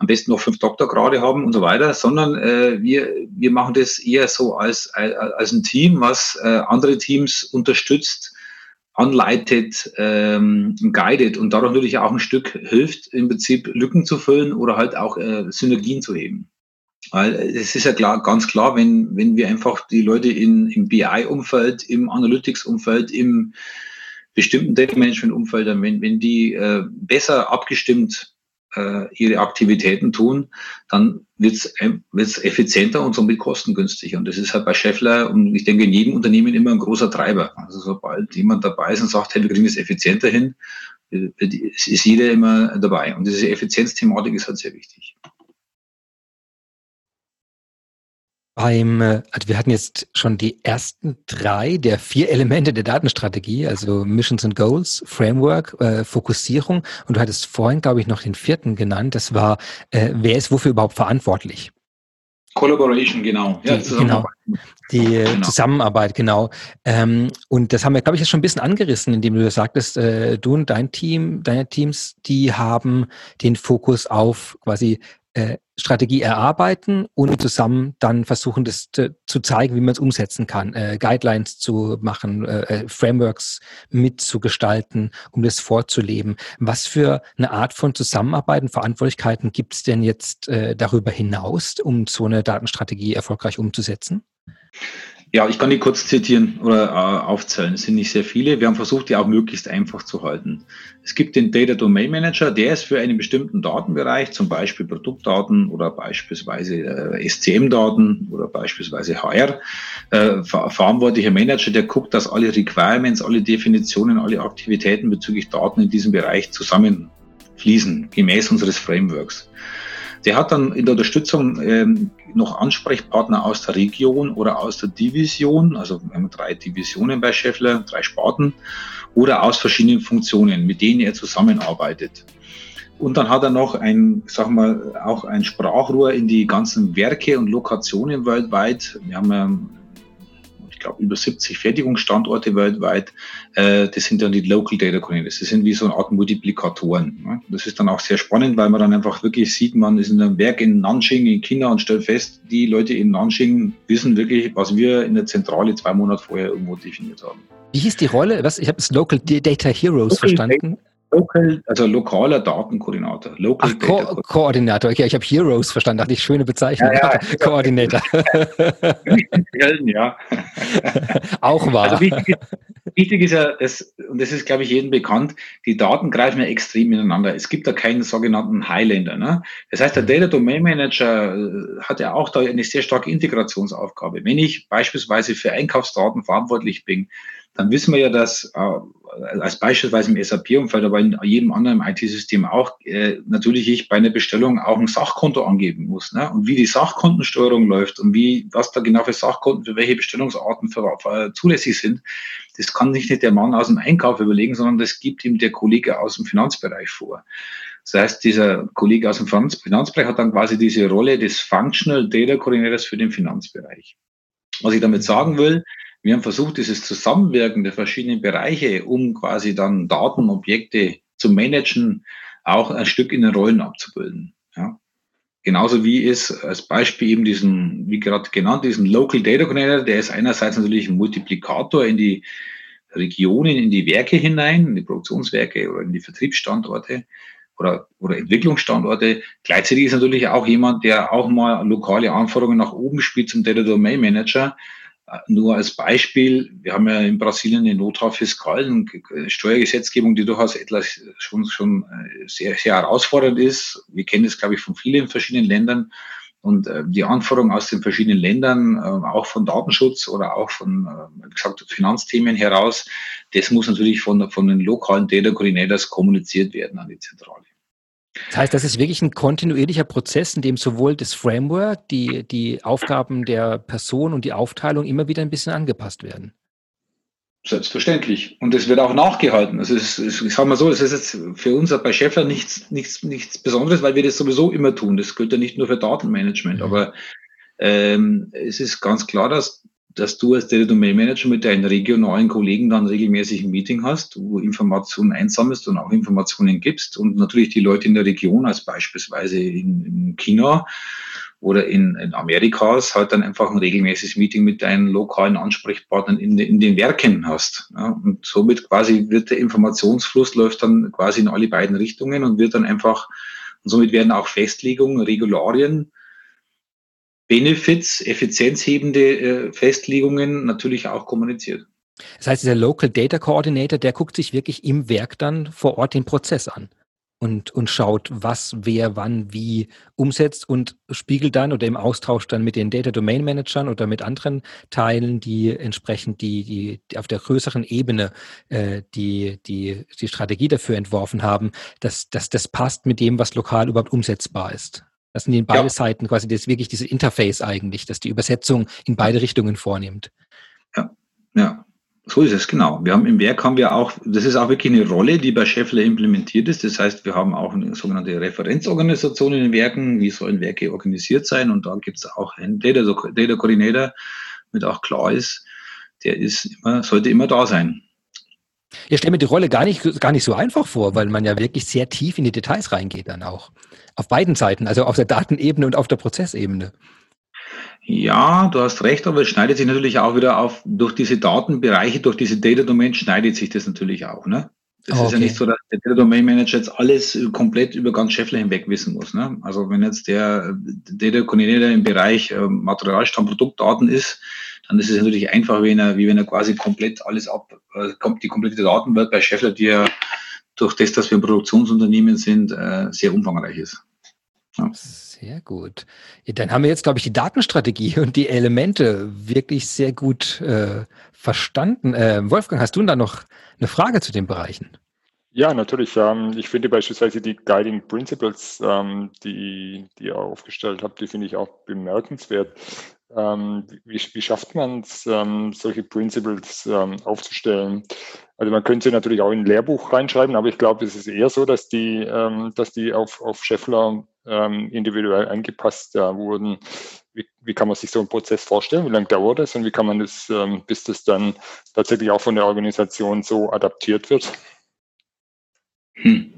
am besten noch fünf Doktorgrade haben und so weiter, sondern äh, wir, wir machen das eher so als, als ein Team, was äh, andere Teams unterstützt, anleitet, ähm, guidet und dadurch natürlich auch ein Stück hilft, im Prinzip Lücken zu füllen oder halt auch äh, Synergien zu heben. Weil es ist ja klar, ganz klar, wenn, wenn wir einfach die Leute in, im BI-Umfeld, im Analytics-Umfeld, im bestimmten Data Management-Umfeld, wenn, wenn die äh, besser abgestimmt äh, ihre Aktivitäten tun, dann wird es effizienter und somit kostengünstiger. Und das ist halt bei Scheffler und ich denke in jedem Unternehmen immer ein großer Treiber. Also sobald jemand dabei ist und sagt, hey, wir kriegen das effizienter hin, ist jeder immer dabei. Und diese Effizienzthematik ist halt sehr wichtig. Beim, äh, also wir hatten jetzt schon die ersten drei der vier Elemente der Datenstrategie, also Missions and Goals, Framework, äh, Fokussierung. Und du hattest vorhin, glaube ich, noch den vierten genannt. Das war, äh, wer ist wofür überhaupt verantwortlich? Collaboration, genau. Die, ja, genau. Die äh, genau. Zusammenarbeit, genau. Ähm, und das haben wir, glaube ich, jetzt schon ein bisschen angerissen, indem du sagtest, äh, du und dein Team, deine Teams, die haben den Fokus auf quasi äh, Strategie erarbeiten und zusammen dann versuchen, das zu, zeigen, wie man es umsetzen kann, äh, Guidelines zu machen, äh, äh, Frameworks mitzugestalten, um das vorzuleben. Was für eine Art von Zusammenarbeit und Verantwortlichkeiten gibt es denn jetzt äh, darüber hinaus, um so eine Datenstrategie erfolgreich umzusetzen? Ja, ich kann die kurz zitieren oder äh, aufzählen. Es sind nicht sehr viele. Wir haben versucht, die auch möglichst einfach zu halten. Es gibt den Data Domain Manager, der ist für einen bestimmten Datenbereich, zum Beispiel Produktdaten oder beispielsweise äh, SCM-Daten oder beispielsweise HR, äh, verantwortlicher Manager, der guckt, dass alle Requirements, alle Definitionen, alle Aktivitäten bezüglich Daten in diesem Bereich zusammenfließen, gemäß unseres Frameworks. Der hat dann in der Unterstützung ähm, noch Ansprechpartner aus der Region oder aus der Division, also wir haben drei Divisionen bei Scheffler, drei Sparten, oder aus verschiedenen Funktionen, mit denen er zusammenarbeitet. Und dann hat er noch ein, sag mal, auch ein Sprachrohr in die ganzen Werke und Lokationen weltweit. Wir haben ja glaube, über 70 Fertigungsstandorte weltweit. Äh, das sind dann die Local Data Coordinators. Das sind wie so eine Art Multiplikatoren. Ne? Das ist dann auch sehr spannend, weil man dann einfach wirklich sieht, man ist in einem Werk in Nanjing in China und stellt fest, die Leute in Nanjing wissen wirklich, was wir in der Zentrale zwei Monate vorher irgendwo definiert haben. Wie hieß die Rolle? Was? Ich habe es Local Data Heroes Local verstanden. Data Local, also lokaler Datenkoordinator. Local Ach, Ko Data Koordinator. Okay, ich habe Heroes verstanden. Dachte ich, schöne Bezeichnung. Ja, ja, Koordinator. ja. Auch wahr. Also wichtig, ist, wichtig ist ja, das, und das ist, glaube ich, jedem bekannt, die Daten greifen ja extrem ineinander. Es gibt da keinen sogenannten Highlander. Ne? Das heißt, der. Data Domain Manager äh, hat ja auch da eine sehr starke Integrationsaufgabe. Wenn ich beispielsweise für Einkaufsdaten verantwortlich bin, dann wissen wir ja, dass äh, als beispielsweise im SAP-Umfeld, aber in jedem anderen IT-System auch, äh, natürlich ich bei einer Bestellung auch ein Sachkonto angeben muss. Ne? Und wie die Sachkontensteuerung läuft und wie, was da genau für Sachkonten für welche Bestellungsarten für, für zulässig sind, das kann nicht der Mann aus dem Einkauf überlegen, sondern das gibt ihm der Kollege aus dem Finanzbereich vor. Das heißt, dieser Kollege aus dem Finanzbereich hat dann quasi diese Rolle des Functional Data Coordinators für den Finanzbereich. Was ich damit sagen will, wir haben versucht, dieses Zusammenwirken der verschiedenen Bereiche, um quasi dann Datenobjekte zu managen, auch ein Stück in den Rollen abzubilden. Ja. Genauso wie es als Beispiel eben diesen, wie gerade genannt, diesen Local Data Connector, der ist einerseits natürlich ein Multiplikator in die Regionen, in die Werke hinein, in die Produktionswerke oder in die Vertriebsstandorte oder, oder Entwicklungsstandorte. Gleichzeitig ist natürlich auch jemand, der auch mal lokale Anforderungen nach oben spielt zum Data Domain Manager, nur als Beispiel, wir haben ja in Brasilien eine Notfallfiskal, eine Steuergesetzgebung, die durchaus etwas schon, schon äh, sehr, sehr herausfordernd ist. Wir kennen das, glaube ich, von vielen verschiedenen Ländern. Und äh, die Anforderungen aus den verschiedenen Ländern, äh, auch von Datenschutz oder auch von, wie gesagt, Finanzthemen heraus, das muss natürlich von, von den lokalen Data Coordinators kommuniziert werden an die Zentrale. Das heißt, das ist wirklich ein kontinuierlicher Prozess, in dem sowohl das Framework, die, die Aufgaben der Person und die Aufteilung immer wieder ein bisschen angepasst werden. Selbstverständlich. Und es wird auch nachgehalten. Also es ist, ich sage mal so, es ist jetzt für uns bei Schäffler nichts, nichts, nichts Besonderes, weil wir das sowieso immer tun. Das gilt ja nicht nur für Datenmanagement, mhm. aber ähm, es ist ganz klar, dass dass du als Data Domain Manager mit deinen regionalen Kollegen dann regelmäßig ein Meeting hast, wo Informationen einsammelst und auch Informationen gibst und natürlich die Leute in der Region, als beispielsweise in, in China oder in, in Amerikas, halt dann einfach ein regelmäßiges Meeting mit deinen lokalen Ansprechpartnern in, in den Werken hast. Ja, und somit quasi wird der Informationsfluss läuft dann quasi in alle beiden Richtungen und wird dann einfach, und somit werden auch Festlegungen, Regularien, Benefits, effizienzhebende äh, Festlegungen natürlich auch kommuniziert. Das heißt, dieser Local Data Coordinator, der guckt sich wirklich im Werk dann vor Ort den Prozess an und, und schaut, was, wer, wann, wie umsetzt und spiegelt dann oder im Austausch dann mit den Data Domain Managern oder mit anderen Teilen, die entsprechend die, die, die auf der größeren Ebene äh, die, die, die Strategie dafür entworfen haben, dass, dass das passt mit dem, was lokal überhaupt umsetzbar ist. Das sind in beide ja. Seiten quasi das wirklich diese Interface eigentlich, dass die Übersetzung in beide Richtungen vornimmt. Ja, ja. So ist es, genau. Wir haben im Werk haben wir auch, das ist auch wirklich eine Rolle, die bei Scheffler implementiert ist. Das heißt, wir haben auch eine sogenannte Referenzorganisation in den Werken. Wie sollen Werke organisiert sein? Und da gibt es auch einen Data, Data Coordinator, mit auch klar ist, der ist immer, sollte immer da sein. Ich stelle mir die Rolle gar nicht, gar nicht so einfach vor, weil man ja wirklich sehr tief in die Details reingeht dann auch. Auf beiden Seiten, also auf der Datenebene und auf der Prozessebene. Ja, du hast recht, aber es schneidet sich natürlich auch wieder auf, durch diese Datenbereiche, durch diese Data Domain schneidet sich das natürlich auch, ne? Das okay. ist ja nicht so, dass der Data Domain Manager jetzt alles komplett über ganz Scheffler hinweg wissen muss. Ne? Also wenn jetzt der Data Coordinator im Bereich äh, Materialstamm, Produktdaten ist, dann ist es natürlich einfach, wie wenn er, wie wenn er quasi komplett alles ab, äh, kommt die komplette Datenwelt bei Scheffler, die ja durch das, dass wir ein Produktionsunternehmen sind, äh, sehr umfangreich ist. Ja. Sehr gut. Ja, dann haben wir jetzt, glaube ich, die Datenstrategie und die Elemente wirklich sehr gut äh, verstanden. Äh, Wolfgang, hast du da noch eine Frage zu den Bereichen? Ja, natürlich. Ähm, ich finde beispielsweise die Guiding Principles, ähm, die, die ihr aufgestellt habt, die finde ich auch bemerkenswert. Ähm, wie, wie, schafft man es, ähm, solche Principles ähm, aufzustellen? Also man könnte sie natürlich auch in ein Lehrbuch reinschreiben, aber ich glaube, es ist eher so, dass die, ähm, dass die auf, auf Scheffler ähm, individuell angepasst äh, wurden. Wie, wie, kann man sich so einen Prozess vorstellen? Wie lange dauert das und wie kann man das, ähm, bis das dann tatsächlich auch von der Organisation so adaptiert wird? Hm.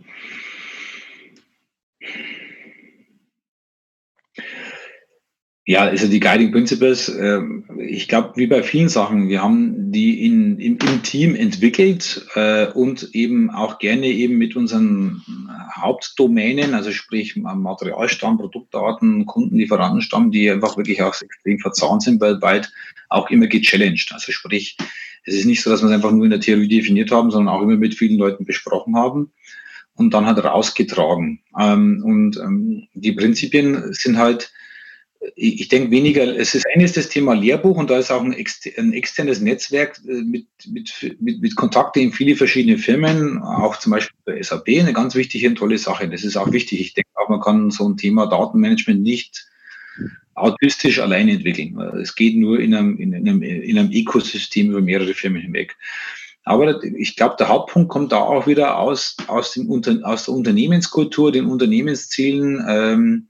Ja, also die Guiding Principles, äh, ich glaube, wie bei vielen Sachen, wir haben die in, im, im Team entwickelt äh, und eben auch gerne eben mit unseren Hauptdomänen, also sprich Materialstamm, Produktdaten, Kundenlieferantenstamm, die einfach wirklich auch extrem verzahnt sind weltweit, auch immer gechallenged. Also sprich, es ist nicht so, dass wir es einfach nur in der Theorie definiert haben, sondern auch immer mit vielen Leuten besprochen haben und dann halt rausgetragen. Ähm, und ähm, die Prinzipien sind halt, ich denke weniger, es ist eines das Thema Lehrbuch und da ist auch ein, externes Netzwerk äh, mit, mit, mit, mit Kontakte in viele verschiedene Firmen, auch zum Beispiel bei SAP, eine ganz wichtige und tolle Sache. Das ist auch wichtig. Ich denke auch, man kann so ein Thema Datenmanagement nicht autistisch alleine entwickeln. Es geht nur in einem, in einem, in einem Ökosystem über mehrere Firmen hinweg. Aber ich glaube, der Hauptpunkt kommt da auch wieder aus, aus, dem, aus der Unternehmenskultur, den Unternehmenszielen, ähm,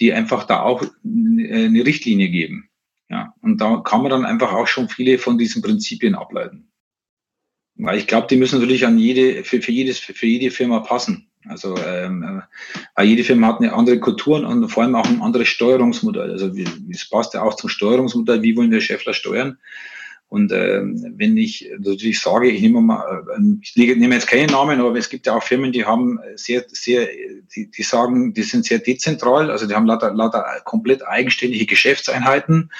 die einfach da auch eine Richtlinie geben. Ja, und da kann man dann einfach auch schon viele von diesen Prinzipien ableiten. Weil ich glaube, die müssen natürlich an jede, für, für, jedes, für jede Firma passen. Also ähm, weil jede Firma hat eine andere Kultur und vor allem auch ein anderes Steuerungsmodell. Also es passt ja auch zum Steuerungsmodell, wie wollen wir Schäffler steuern. Und äh, wenn ich natürlich sage, ich nehme mal, äh, ich nehme jetzt keinen Namen, aber es gibt ja auch Firmen, die haben sehr, sehr, die, die sagen, die sind sehr dezentral, also die haben lauter, lauter komplett eigenständige Geschäftseinheiten.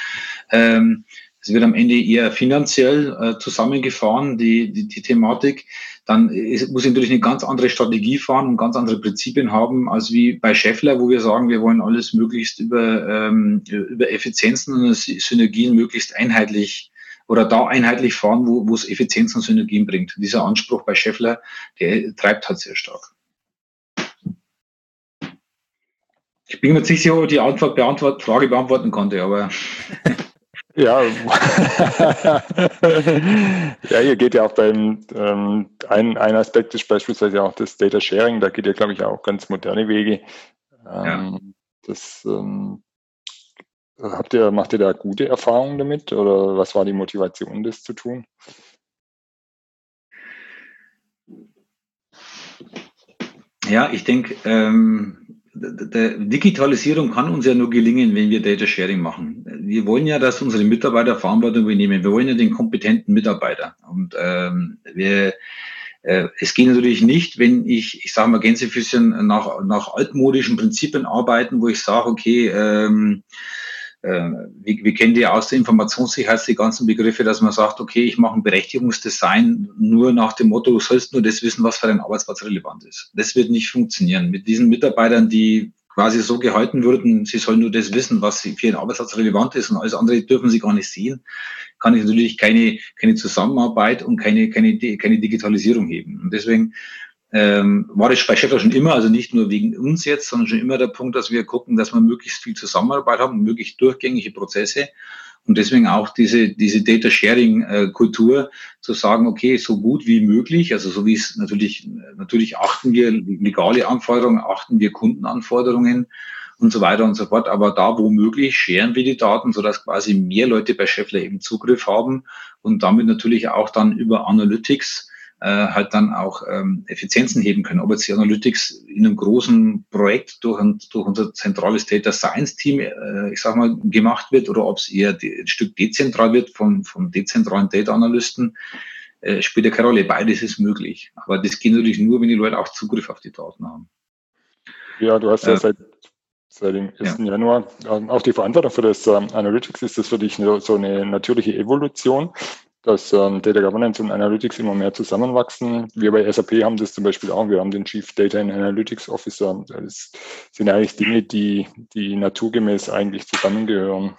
Ähm, es wird am Ende eher finanziell äh, zusammengefahren, die, die, die Thematik. Dann ist, muss ich natürlich eine ganz andere Strategie fahren und ganz andere Prinzipien haben, als wie bei Scheffler, wo wir sagen, wir wollen alles möglichst über, ähm, über Effizienzen und Synergien möglichst einheitlich oder da einheitlich fahren, wo, wo es Effizienz und Synergien bringt. Dieser Anspruch bei Scheffler, der treibt halt sehr stark. Ich bin mir nicht sicher, ob ich die Antwort beantwort, Frage beantworten konnte, aber. Ja, ja, hier geht ja auch beim, ähm, ein, ein Aspekt ist beispielsweise auch das Data Sharing, da geht ja, glaube ich, auch ganz moderne Wege. Ähm, ja. Das ähm, Habt ihr, macht ihr da gute Erfahrungen damit oder was war die Motivation, das zu tun? Ja, ich denke, ähm, Digitalisierung kann uns ja nur gelingen, wenn wir Data Sharing machen. Wir wollen ja, dass unsere Mitarbeiter Verantwortung übernehmen. Wir wollen ja den kompetenten Mitarbeiter. Und ähm, wir, äh, es geht natürlich nicht, wenn ich, ich sage mal Gänsefüßchen, nach, nach altmodischen Prinzipien arbeiten, wo ich sage, okay, ähm, äh, wir, wir kennen die aus der Informationssicherheit, die ganzen Begriffe, dass man sagt, okay, ich mache ein Berechtigungsdesign nur nach dem Motto, du sollst nur das wissen, was für deinen Arbeitsplatz relevant ist. Das wird nicht funktionieren. Mit diesen Mitarbeitern, die quasi so gehalten würden, sie sollen nur das wissen, was für ihren Arbeitsplatz relevant ist und alles andere dürfen sie gar nicht sehen, kann ich natürlich keine, keine Zusammenarbeit und keine, keine, keine Digitalisierung heben. Und deswegen ähm, war das bei Scheffler schon immer, also nicht nur wegen uns jetzt, sondern schon immer der Punkt, dass wir gucken, dass wir möglichst viel Zusammenarbeit haben, möglichst durchgängige Prozesse. Und deswegen auch diese, diese Data Sharing äh, Kultur zu sagen, okay, so gut wie möglich, also so wie es natürlich, natürlich achten wir legale Anforderungen, achten wir Kundenanforderungen und so weiter und so fort, aber da wo möglich scheren wir die Daten, sodass quasi mehr Leute bei Scheffler eben Zugriff haben und damit natürlich auch dann über Analytics halt dann auch ähm, Effizienzen heben können. Ob jetzt die Analytics in einem großen Projekt durch, ein, durch unser zentrales Data Science Team, äh, ich sag mal, gemacht wird oder ob es eher ein Stück dezentral wird von, von dezentralen Data Analysten, äh, spielt ja keine Rolle. Beides ist möglich. Aber das geht natürlich nur, wenn die Leute auch Zugriff auf die Daten haben. Ja, du hast ja äh, seit, seit dem 1. Ja. Januar ähm, auch die Verantwortung für das ähm, Analytics. Ist das für dich so eine natürliche Evolution, dass ähm, Data Governance und Analytics immer mehr zusammenwachsen? Wir bei SAP haben das zum Beispiel auch. Wir haben den Chief Data and Analytics Officer. Das sind eigentlich Dinge, die, die naturgemäß eigentlich zusammengehören.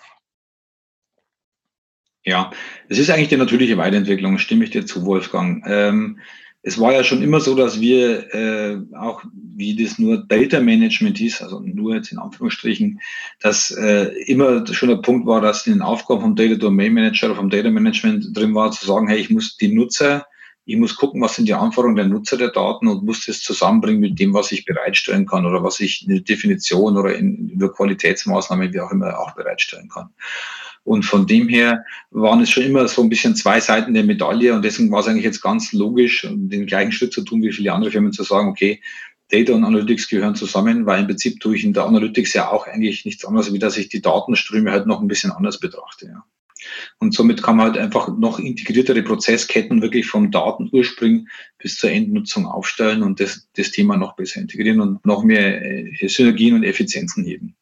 Ja, es ist eigentlich die natürliche Weiterentwicklung, stimme ich dir zu, Wolfgang. Ähm, es war ja schon immer so, dass wir äh, auch, wie das nur Data Management hieß, also nur jetzt in Anführungsstrichen, dass äh, immer schon der Punkt war, dass in den Aufgaben vom Data Domain Manager oder vom Data Management drin war, zu sagen, hey, ich muss die Nutzer, ich muss gucken, was sind die Anforderungen der Nutzer der Daten und muss das zusammenbringen mit dem, was ich bereitstellen kann oder was ich in der Definition oder in, über Qualitätsmaßnahmen, wie auch immer, auch bereitstellen kann. Und von dem her waren es schon immer so ein bisschen zwei Seiten der Medaille und deswegen war es eigentlich jetzt ganz logisch, den gleichen Schritt zu tun wie viele andere Firmen, zu sagen, okay, Data und Analytics gehören zusammen, weil im Prinzip tue ich in der Analytics ja auch eigentlich nichts anderes, wie dass ich die Datenströme halt noch ein bisschen anders betrachte. Ja. Und somit kann man halt einfach noch integriertere Prozessketten wirklich vom Datenursprung bis zur Endnutzung aufstellen und das, das Thema noch besser integrieren und noch mehr äh, Synergien und Effizienzen heben.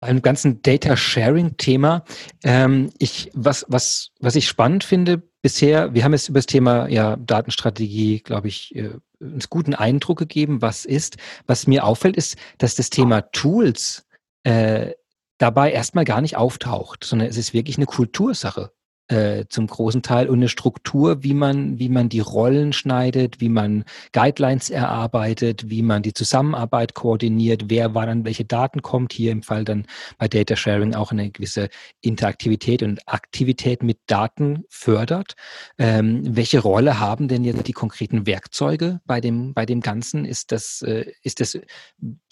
Beim ganzen Data Sharing Thema, ähm, ich, was, was, was ich spannend finde bisher, wir haben jetzt über das Thema ja, Datenstrategie, glaube ich, äh, uns guten Eindruck gegeben, was ist. Was mir auffällt, ist, dass das Thema Tools äh, dabei erstmal gar nicht auftaucht, sondern es ist wirklich eine Kultursache. Äh, zum großen Teil und eine Struktur, wie man, wie man die Rollen schneidet, wie man Guidelines erarbeitet, wie man die Zusammenarbeit koordiniert, wer war dann welche Daten kommt. Hier im Fall dann bei Data Sharing auch eine gewisse Interaktivität und Aktivität mit Daten fördert. Ähm, welche Rolle haben denn jetzt die konkreten Werkzeuge bei dem, bei dem Ganzen? Ist das, äh, ist das,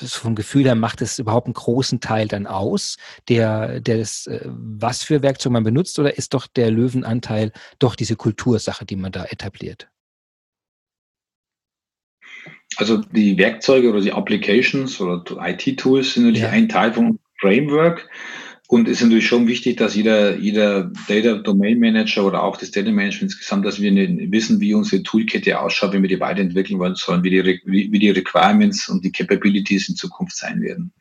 vom Gefühl her macht es überhaupt einen großen Teil dann aus, der, der das, äh, was für Werkzeuge man benutzt oder ist doch der der Löwenanteil doch diese Kultursache, die man da etabliert? Also die Werkzeuge oder die Applications oder IT-Tools sind natürlich ja. ein Teil vom Framework. Und es ist natürlich schon wichtig, dass jeder, jeder Data Domain Manager oder auch das Data Management insgesamt, dass wir wissen, wie unsere Toolkette ausschaut, wenn wir die weiterentwickeln wollen sollen, wie die, wie die Requirements und die Capabilities in Zukunft sein werden.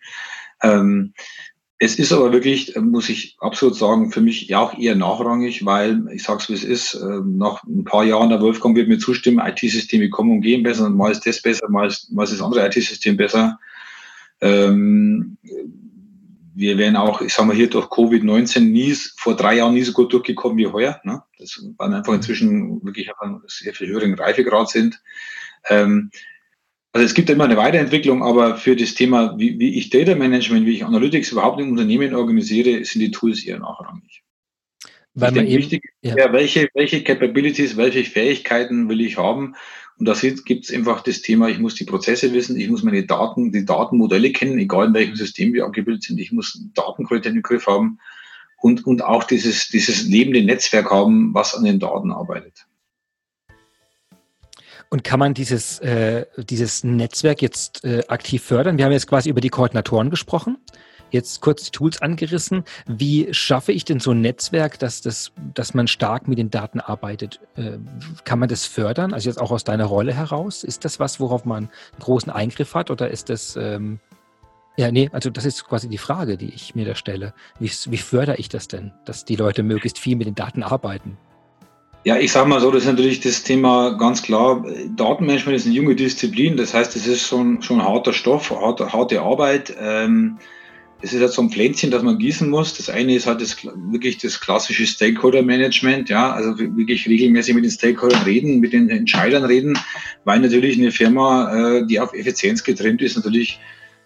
Ähm, es ist aber wirklich, äh, muss ich absolut sagen, für mich ja auch eher nachrangig, weil ich sage es, wie es ist, ähm, nach ein paar Jahren, der Wolfgang wird mir zustimmen, IT-Systeme kommen und gehen besser, mal ist das besser, mal ist, mal ist das andere IT-System besser. Ähm, wir wären auch, ich sage mal hier durch Covid-19 nie, vor drei Jahren nie so gut durchgekommen wie heuer. Ne? Das waren einfach inzwischen wirklich auf einem sehr viel höheren Reifegrad sind. Ähm, also es gibt immer eine Weiterentwicklung, aber für das Thema, wie, wie ich Data Management, wie ich Analytics überhaupt im Unternehmen organisiere, sind die Tools eher nachrangig. Weil man eben, wichtig ja. ja. welche, welche Capabilities, welche Fähigkeiten will ich haben? Und da gibt es einfach das Thema, ich muss die Prozesse wissen, ich muss meine Daten, die Datenmodelle kennen, egal in welchem System wir abgebildet sind, ich muss Datenqualität im Griff haben und, und auch dieses, dieses lebende Netzwerk haben, was an den Daten arbeitet. Und kann man dieses, äh, dieses Netzwerk jetzt äh, aktiv fördern? Wir haben jetzt quasi über die Koordinatoren gesprochen. Jetzt kurz die Tools angerissen. Wie schaffe ich denn so ein Netzwerk, dass, das, dass man stark mit den Daten arbeitet? Äh, kann man das fördern? Also jetzt auch aus deiner Rolle heraus? Ist das was, worauf man einen großen Eingriff hat? Oder ist das, ähm, ja, nee, also das ist quasi die Frage, die ich mir da stelle. Wie, wie fördere ich das denn, dass die Leute möglichst viel mit den Daten arbeiten? Ja, ich sage mal so, das ist natürlich das Thema ganz klar. Datenmanagement ist eine junge Disziplin, das heißt, es ist schon, schon harter Stoff, harte, harte Arbeit. Ähm, es ist halt so ein Pflänzchen, das man gießen muss. Das eine ist halt das, wirklich das klassische Stakeholder-Management, ja, also wirklich regelmäßig mit den Stakeholdern reden, mit den Entscheidern reden, weil natürlich eine Firma, äh, die auf Effizienz getrimmt ist, natürlich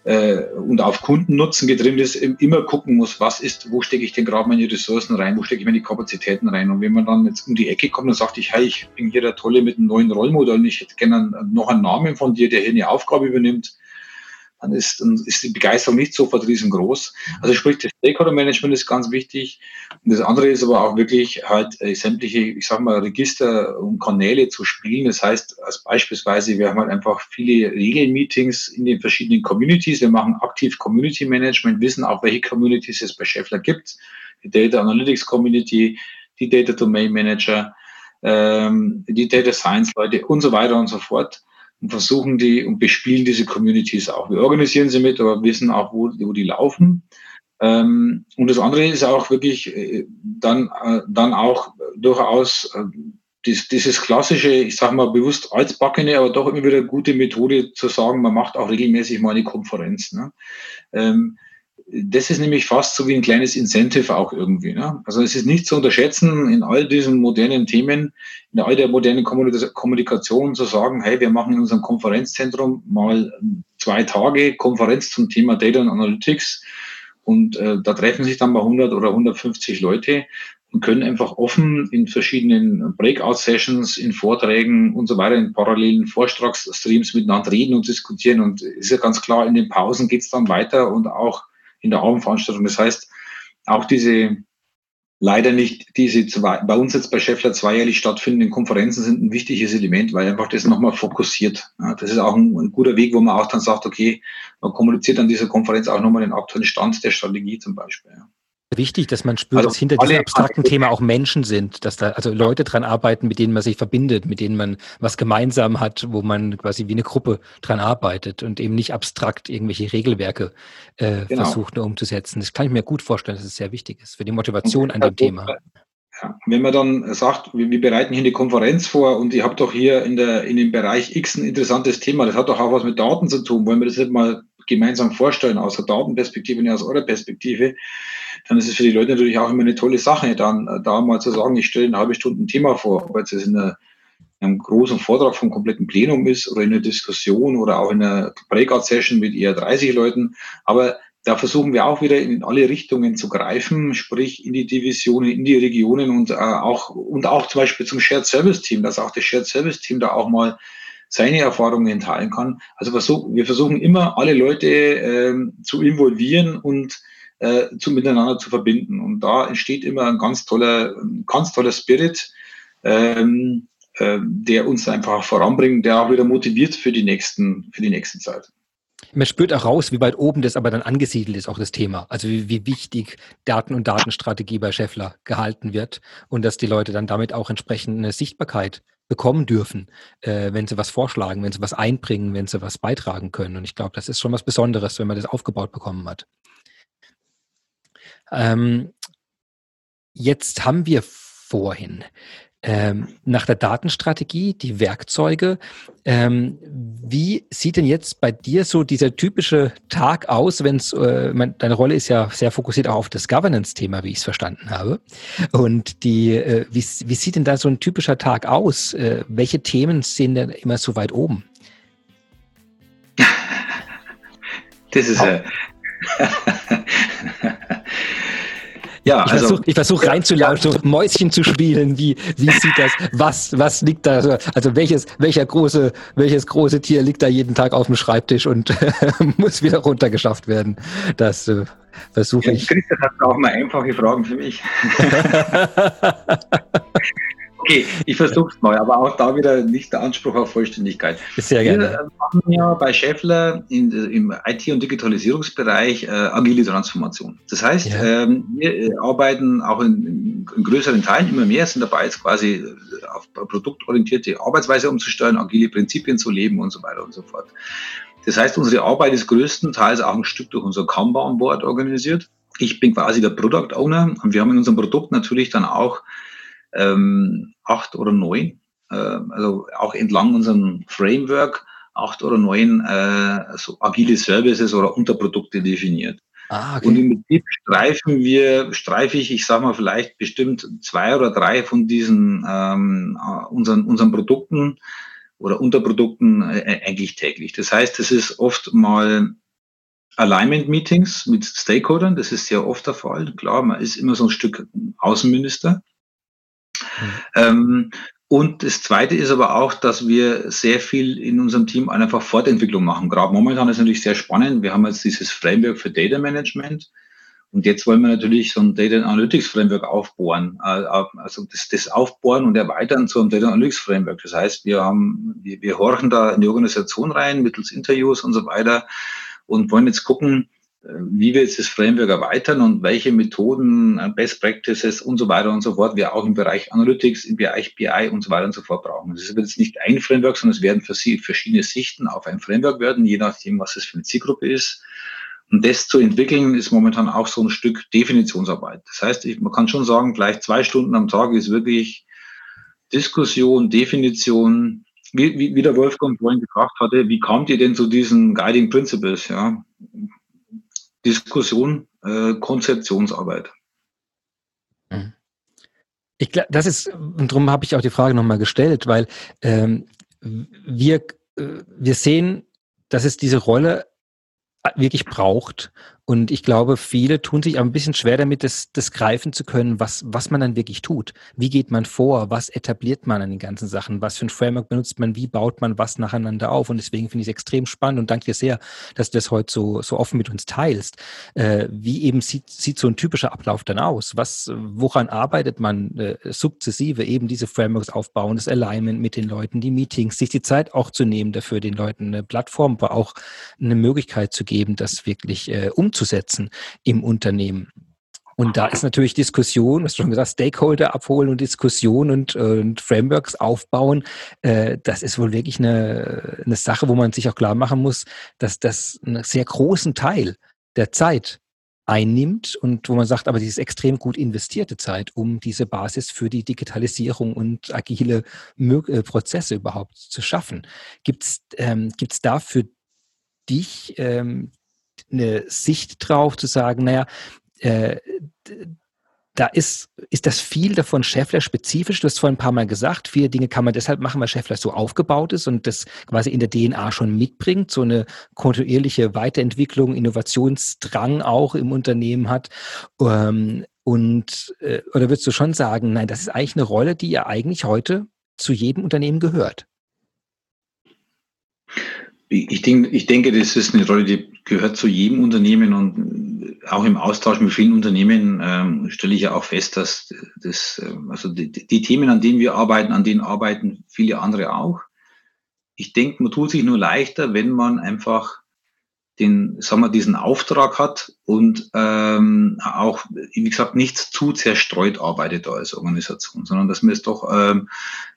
äh, und auf Kundennutzen getrimmt ist, immer gucken muss, was ist, wo stecke ich denn gerade meine Ressourcen rein, wo stecke ich meine Kapazitäten rein. Und wenn man dann jetzt um die Ecke kommt und sagt, ich, hey, ich bin hier der Tolle mit einem neuen Rollmodell und ich hätte gerne noch einen Namen von dir, der hier eine Aufgabe übernimmt, dann ist, dann ist die Begeisterung nicht sofort riesengroß. Also sprich, das Stakeholder-Management ist ganz wichtig. Und das andere ist aber auch wirklich halt äh, sämtliche, ich sag mal, Register und Kanäle zu spielen. Das heißt, als beispielsweise, wir haben halt einfach viele Regelmeetings in den verschiedenen Communities. Wir machen aktiv Community Management, wissen auch, welche Communities es bei Scheffler gibt. Die Data Analytics Community, die Data Domain Manager, ähm, die Data Science Leute und so weiter und so fort und versuchen die und bespielen diese Communities auch. Wir organisieren sie mit, aber wissen auch, wo, wo die laufen. Ähm, und das andere ist auch wirklich äh, dann, äh, dann auch durchaus äh, dies, dieses klassische, ich sage mal bewusst altbackene, aber doch immer wieder gute Methode zu sagen, man macht auch regelmäßig mal eine Konferenz. Ne? Ähm, das ist nämlich fast so wie ein kleines Incentive auch irgendwie. Ne? Also es ist nicht zu unterschätzen, in all diesen modernen Themen, in all der modernen Kommunikation zu sagen, hey, wir machen in unserem Konferenzzentrum mal zwei Tage Konferenz zum Thema Data und Analytics und äh, da treffen sich dann mal 100 oder 150 Leute und können einfach offen in verschiedenen Breakout-Sessions, in Vorträgen und so weiter, in parallelen Vortragsstreams miteinander reden und diskutieren. Und ist ja ganz klar, in den Pausen geht's dann weiter und auch in der Abendveranstaltung. Das heißt, auch diese leider nicht diese zwei, bei uns jetzt bei Scheffler zweijährlich stattfindenden Konferenzen sind ein wichtiges Element, weil einfach das nochmal fokussiert. Ja, das ist auch ein, ein, guter Weg, wo man auch dann sagt, okay, man kommuniziert an dieser Konferenz auch nochmal den aktuellen Stand der Strategie zum Beispiel. Ja wichtig, dass man spürt, also dass hinter diesem abstrakten Thema auch Menschen sind, dass da also Leute dran arbeiten, mit denen man sich verbindet, mit denen man was gemeinsam hat, wo man quasi wie eine Gruppe dran arbeitet und eben nicht abstrakt irgendwelche Regelwerke äh, genau. versucht nur umzusetzen. Das kann ich mir gut vorstellen, dass es sehr wichtig ist für die Motivation an dem Thema. Ja, wenn man dann sagt, wir, wir bereiten hier eine Konferenz vor und ihr habt doch hier in, der, in dem Bereich X ein interessantes Thema, das hat doch auch was mit Daten zu tun, wollen wir das nicht mal gemeinsam vorstellen, aus der Datenperspektive und aus eurer Perspektive, dann ist es für die Leute natürlich auch immer eine tolle Sache, dann äh, da mal zu sagen, ich stelle eine halbe Stunde ein Thema vor, ob jetzt in einer, einem großen Vortrag vom kompletten Plenum ist oder in einer Diskussion oder auch in einer Breakout-Session mit eher 30 Leuten. Aber da versuchen wir auch wieder in alle Richtungen zu greifen, sprich in die Divisionen, in die Regionen und äh, auch und auch zum Beispiel zum Shared Service Team, dass auch das Shared Service Team da auch mal seine Erfahrungen teilen kann. Also versuch, wir versuchen immer alle Leute ähm, zu involvieren und äh, zu miteinander zu verbinden. Und da entsteht immer ein ganz toller, ganz toller Spirit, ähm, äh, der uns einfach voranbringt, der auch wieder motiviert für die nächsten, für die nächste Zeit. Man spürt auch raus, wie weit oben das aber dann angesiedelt ist, auch das Thema. Also wie, wie wichtig Daten- und Datenstrategie bei Scheffler gehalten wird und dass die Leute dann damit auch entsprechend eine Sichtbarkeit bekommen dürfen, äh, wenn sie was vorschlagen, wenn sie was einbringen, wenn sie was beitragen können. Und ich glaube, das ist schon was Besonderes, wenn man das aufgebaut bekommen hat. Ähm, jetzt haben wir vorhin ähm, nach der Datenstrategie, die Werkzeuge. Ähm, wie sieht denn jetzt bei dir so dieser typische Tag aus, wenn es, äh, deine Rolle ist ja sehr fokussiert auch auf das Governance-Thema, wie ich es verstanden habe. Und die, äh, wie, wie sieht denn da so ein typischer Tag aus? Äh, welche Themen sind denn immer so weit oben? Das ist ja. Ja, ich also, versuche versuch reinzulaufen, so Mäuschen zu spielen. Wie, wie sieht das? Was, was liegt da? Also welches, welcher große, welches große Tier liegt da jeden Tag auf dem Schreibtisch und muss wieder runtergeschafft werden? Das äh, versuche ja, ich. Christoph hat auch mal einfache Fragen für mich. Okay, ich versuche es mal, aber auch da wieder nicht der Anspruch auf Vollständigkeit. Sehr gerne. Wir machen ja bei Scheffler in, im IT- und Digitalisierungsbereich äh, agile Transformation. Das heißt, ja. ähm, wir äh, arbeiten auch in, in, größeren Teilen immer mehr, sind dabei jetzt quasi äh, auf produktorientierte Arbeitsweise umzusteuern, agile Prinzipien zu leben und so weiter und so fort. Das heißt, unsere Arbeit ist größtenteils auch ein Stück durch unser Kanban-Board organisiert. Ich bin quasi der Product Owner und wir haben in unserem Produkt natürlich dann auch ähm, acht oder neun, äh, also auch entlang unserem Framework acht oder neun äh, so agile Services oder Unterprodukte definiert. Ah, okay. Und im Prinzip streifen wir, streife ich, ich sage mal vielleicht bestimmt zwei oder drei von diesen ähm, äh, unseren, unseren Produkten oder Unterprodukten äh, eigentlich täglich. Das heißt, es ist oft mal Alignment-Meetings mit Stakeholdern, das ist sehr oft der Fall. Klar, man ist immer so ein Stück Außenminister. Mhm. Ähm, Und das Zweite ist aber auch, dass wir sehr viel in unserem Team einfach Fortentwicklung machen. Gerade momentan ist natürlich sehr spannend. Wir haben jetzt dieses Framework für Data Management. Und jetzt wollen wir natürlich so ein Data Analytics Framework aufbohren, äh, also das, das Aufbohren und Erweitern zu einem Data Analytics Framework. Das heißt, wir haben, wir, wir horchen da in die Organisation rein mittels Interviews und so weiter und wollen jetzt gucken, wie wir jetzt das Framework erweitern und welche Methoden, äh, Best Practices und so weiter und so fort wir auch im Bereich Analytics, im Bereich BI und so weiter und so fort brauchen. Das ist jetzt nicht ein Framework, sondern es werden für Sie verschiedene Sichten auf ein Framework werden, je nachdem, was es für eine Zielgruppe ist. Und das zu entwickeln ist momentan auch so ein Stück Definitionsarbeit. Das heißt, ich, man kann schon sagen, gleich zwei Stunden am Tag ist wirklich Diskussion, Definition, wie, wie, wie der Wolfgang vorhin gefragt hatte, wie kamt ihr denn zu diesen Guiding Principles? Ja, Diskussion, äh, Konzeptionsarbeit. Mhm. Ich glaube, das ist, und darum habe ich auch die Frage nochmal gestellt, weil ähm, wir, äh, wir sehen, dass es diese Rolle wirklich braucht und ich glaube, viele tun sich ein bisschen schwer damit, das, das greifen zu können, was, was man dann wirklich tut. Wie geht man vor? Was etabliert man an den ganzen Sachen? Was für ein Framework benutzt man? Wie baut man was nacheinander auf? Und deswegen finde ich es extrem spannend und danke dir sehr, dass du das heute so, so offen mit uns teilst. Äh, wie eben sieht, sieht so ein typischer Ablauf dann aus? Was, woran arbeitet man äh, sukzessive? Eben diese Frameworks aufbauen, das Alignment mit den Leuten, die Meetings, sich die Zeit auch zu nehmen, dafür den Leuten eine Plattform, aber auch eine Möglichkeit zu geben, das wirklich äh, umzusetzen umzusetzen im Unternehmen. Und da ist natürlich Diskussion, hast du schon gesagt, Stakeholder abholen und Diskussion und, und Frameworks aufbauen. Äh, das ist wohl wirklich eine, eine Sache, wo man sich auch klar machen muss, dass das einen sehr großen Teil der Zeit einnimmt und wo man sagt, aber dieses extrem gut investierte Zeit, um diese Basis für die Digitalisierung und agile äh, Prozesse überhaupt zu schaffen. Gibt es ähm, da für dich ähm, eine Sicht drauf, zu sagen, naja, äh, da ist, ist das viel davon Scheffler spezifisch. Du hast vorhin ein paar Mal gesagt, viele Dinge kann man deshalb machen, weil Scheffler so aufgebaut ist und das quasi in der DNA schon mitbringt, so eine kontinuierliche Weiterentwicklung, Innovationsdrang auch im Unternehmen hat. Ähm, und, äh, oder würdest du schon sagen, nein, das ist eigentlich eine Rolle, die ja eigentlich heute zu jedem Unternehmen gehört? Ich denke, ich denke, das ist eine Rolle, die gehört zu jedem Unternehmen und auch im Austausch mit vielen Unternehmen ähm, stelle ich ja auch fest, dass das, ähm, also die, die, Themen, an denen wir arbeiten, an denen arbeiten viele andere auch. Ich denke, man tut sich nur leichter, wenn man einfach den, sagen wir, diesen Auftrag hat und ähm, auch, wie gesagt, nicht zu zerstreut arbeitet als Organisation, sondern dass man es doch ähm,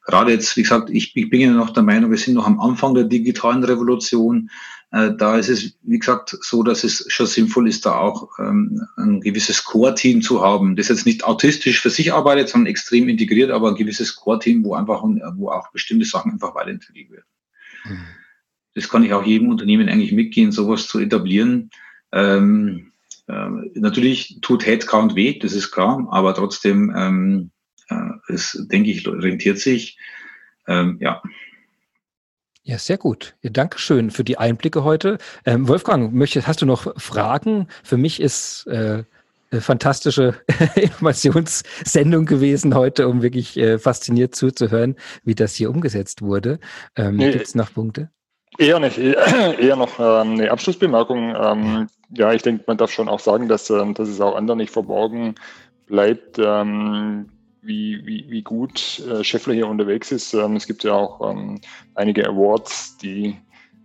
gerade jetzt, wie gesagt, ich, ich bin ja noch der Meinung, wir sind noch am Anfang der digitalen Revolution. Äh, da ist es, wie gesagt, so, dass es schon sinnvoll ist, da auch ähm, ein gewisses Core-Team zu haben, das jetzt nicht autistisch für sich arbeitet, sondern extrem integriert, aber ein gewisses Core-Team, wo einfach, wo auch bestimmte Sachen einfach weiterentwickelt werden. Mhm das kann ich auch jedem Unternehmen eigentlich mitgehen, sowas zu etablieren. Ähm, äh, natürlich tut Headcount weh, das ist klar, aber trotzdem, ähm, äh, es, denke ich, rentiert sich. Ähm, ja. Ja, sehr gut. Ja, Dankeschön für die Einblicke heute. Ähm, Wolfgang, möchtest, hast du noch Fragen? Für mich ist äh, eine fantastische Informationssendung gewesen heute, um wirklich äh, fasziniert zuzuhören, wie das hier umgesetzt wurde. Ähm, nee, Gibt es noch Punkte? Eher nicht, eher noch ähm, eine Abschlussbemerkung. Ähm, ja, ich denke, man darf schon auch sagen, dass, ähm, dass es auch anderen nicht verborgen bleibt, ähm, wie, wie, wie gut äh, Scheffler hier unterwegs ist. Es gibt ja auch einige Awards, die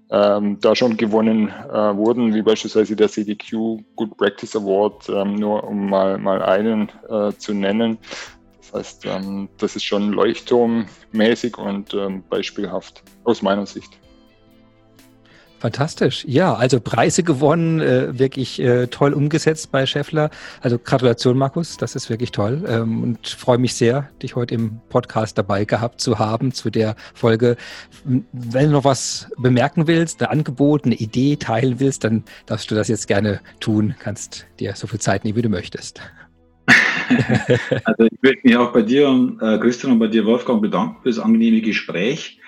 da schon gewonnen äh, wurden, wie beispielsweise der CDQ Good Practice Award, nur um mal, mal einen äh, zu nennen. Das heißt, das ist schon leuchtturmmäßig und beispielhaft aus meiner Sicht. Fantastisch. Ja, also Preise gewonnen, äh, wirklich äh, toll umgesetzt bei Scheffler. Also Gratulation, Markus, das ist wirklich toll ähm, und freue mich sehr, dich heute im Podcast dabei gehabt zu haben zu der Folge. Wenn du noch was bemerken willst, ein Angebot, eine Idee teilen willst, dann darfst du das jetzt gerne tun. Kannst dir so viel Zeit nehmen, wie du möchtest. also ich möchte mich auch bei dir, äh, Christian und bei dir, Wolfgang, bedanken für das angenehme Gespräch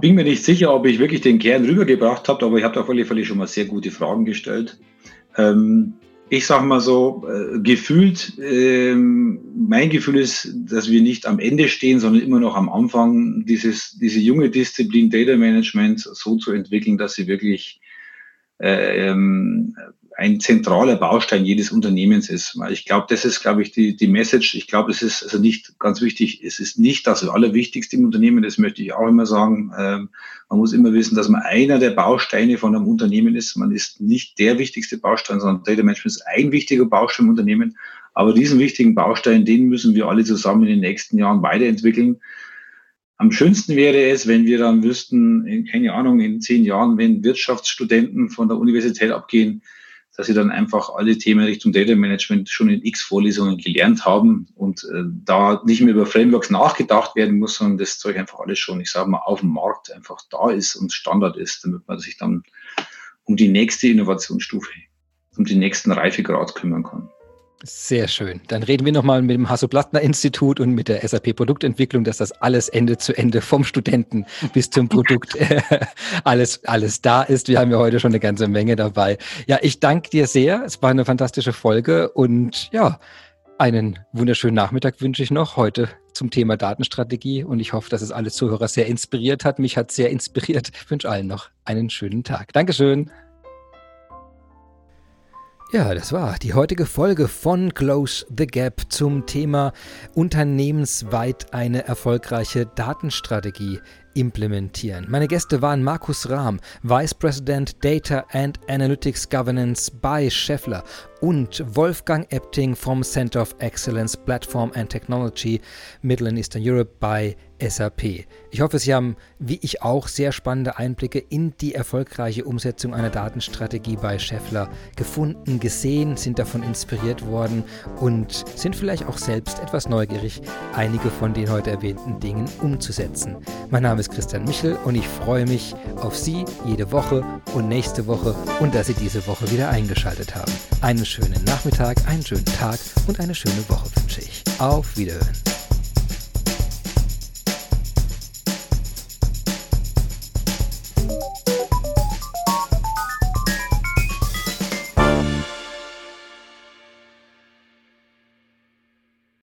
bin mir nicht sicher, ob ich wirklich den Kern rübergebracht habe, aber ich habe auf alle Fälle schon mal sehr gute Fragen gestellt. Ähm, ich sage mal so, äh, gefühlt, ähm, mein Gefühl ist, dass wir nicht am Ende stehen, sondern immer noch am Anfang, dieses, diese junge Disziplin Data Management so zu entwickeln, dass sie wirklich äh, ähm, ein zentraler Baustein jedes Unternehmens ist. Ich glaube, das ist, glaube ich, die, die Message. Ich glaube, es ist also nicht ganz wichtig. Es ist nicht das Allerwichtigste im Unternehmen. Das möchte ich auch immer sagen. Ähm, man muss immer wissen, dass man einer der Bausteine von einem Unternehmen ist. Man ist nicht der wichtigste Baustein, sondern Data Management ist ein wichtiger Baustein im Unternehmen. Aber diesen wichtigen Baustein, den müssen wir alle zusammen in den nächsten Jahren weiterentwickeln. Am schönsten wäre es, wenn wir dann wüssten, in, keine Ahnung, in zehn Jahren, wenn Wirtschaftsstudenten von der Universität abgehen, dass sie dann einfach alle Themen Richtung Data Management schon in x Vorlesungen gelernt haben und äh, da nicht mehr über Frameworks nachgedacht werden muss, sondern das Zeug einfach alles schon, ich sage mal, auf dem Markt einfach da ist und Standard ist, damit man sich dann um die nächste Innovationsstufe, um die nächsten Reifegrad kümmern kann. Sehr schön. Dann reden wir nochmal mit dem Hasso-Plattner-Institut und mit der SAP-Produktentwicklung, dass das alles Ende zu Ende vom Studenten bis zum Produkt äh, alles, alles da ist. Wir haben ja heute schon eine ganze Menge dabei. Ja, ich danke dir sehr. Es war eine fantastische Folge und ja, einen wunderschönen Nachmittag wünsche ich noch heute zum Thema Datenstrategie und ich hoffe, dass es alle Zuhörer sehr inspiriert hat. Mich hat sehr inspiriert. Ich wünsche allen noch einen schönen Tag. Dankeschön. Ja, das war die heutige Folge von Close the Gap zum Thema unternehmensweit eine erfolgreiche Datenstrategie implementieren. Meine Gäste waren Markus Rahm, Vice President Data and Analytics Governance bei Scheffler und Wolfgang Epting vom Center of Excellence Platform and Technology Middle and Eastern Europe bei SAP. Ich hoffe, Sie haben, wie ich auch, sehr spannende Einblicke in die erfolgreiche Umsetzung einer Datenstrategie bei Scheffler gefunden, gesehen, sind davon inspiriert worden und sind vielleicht auch selbst etwas neugierig, einige von den heute erwähnten Dingen umzusetzen. Mein Name ist Christian Michel und ich freue mich auf Sie jede Woche und nächste Woche und dass Sie diese Woche wieder eingeschaltet haben. Einen schönen Nachmittag, einen schönen Tag und eine schöne Woche wünsche ich. Auf Wiederhören.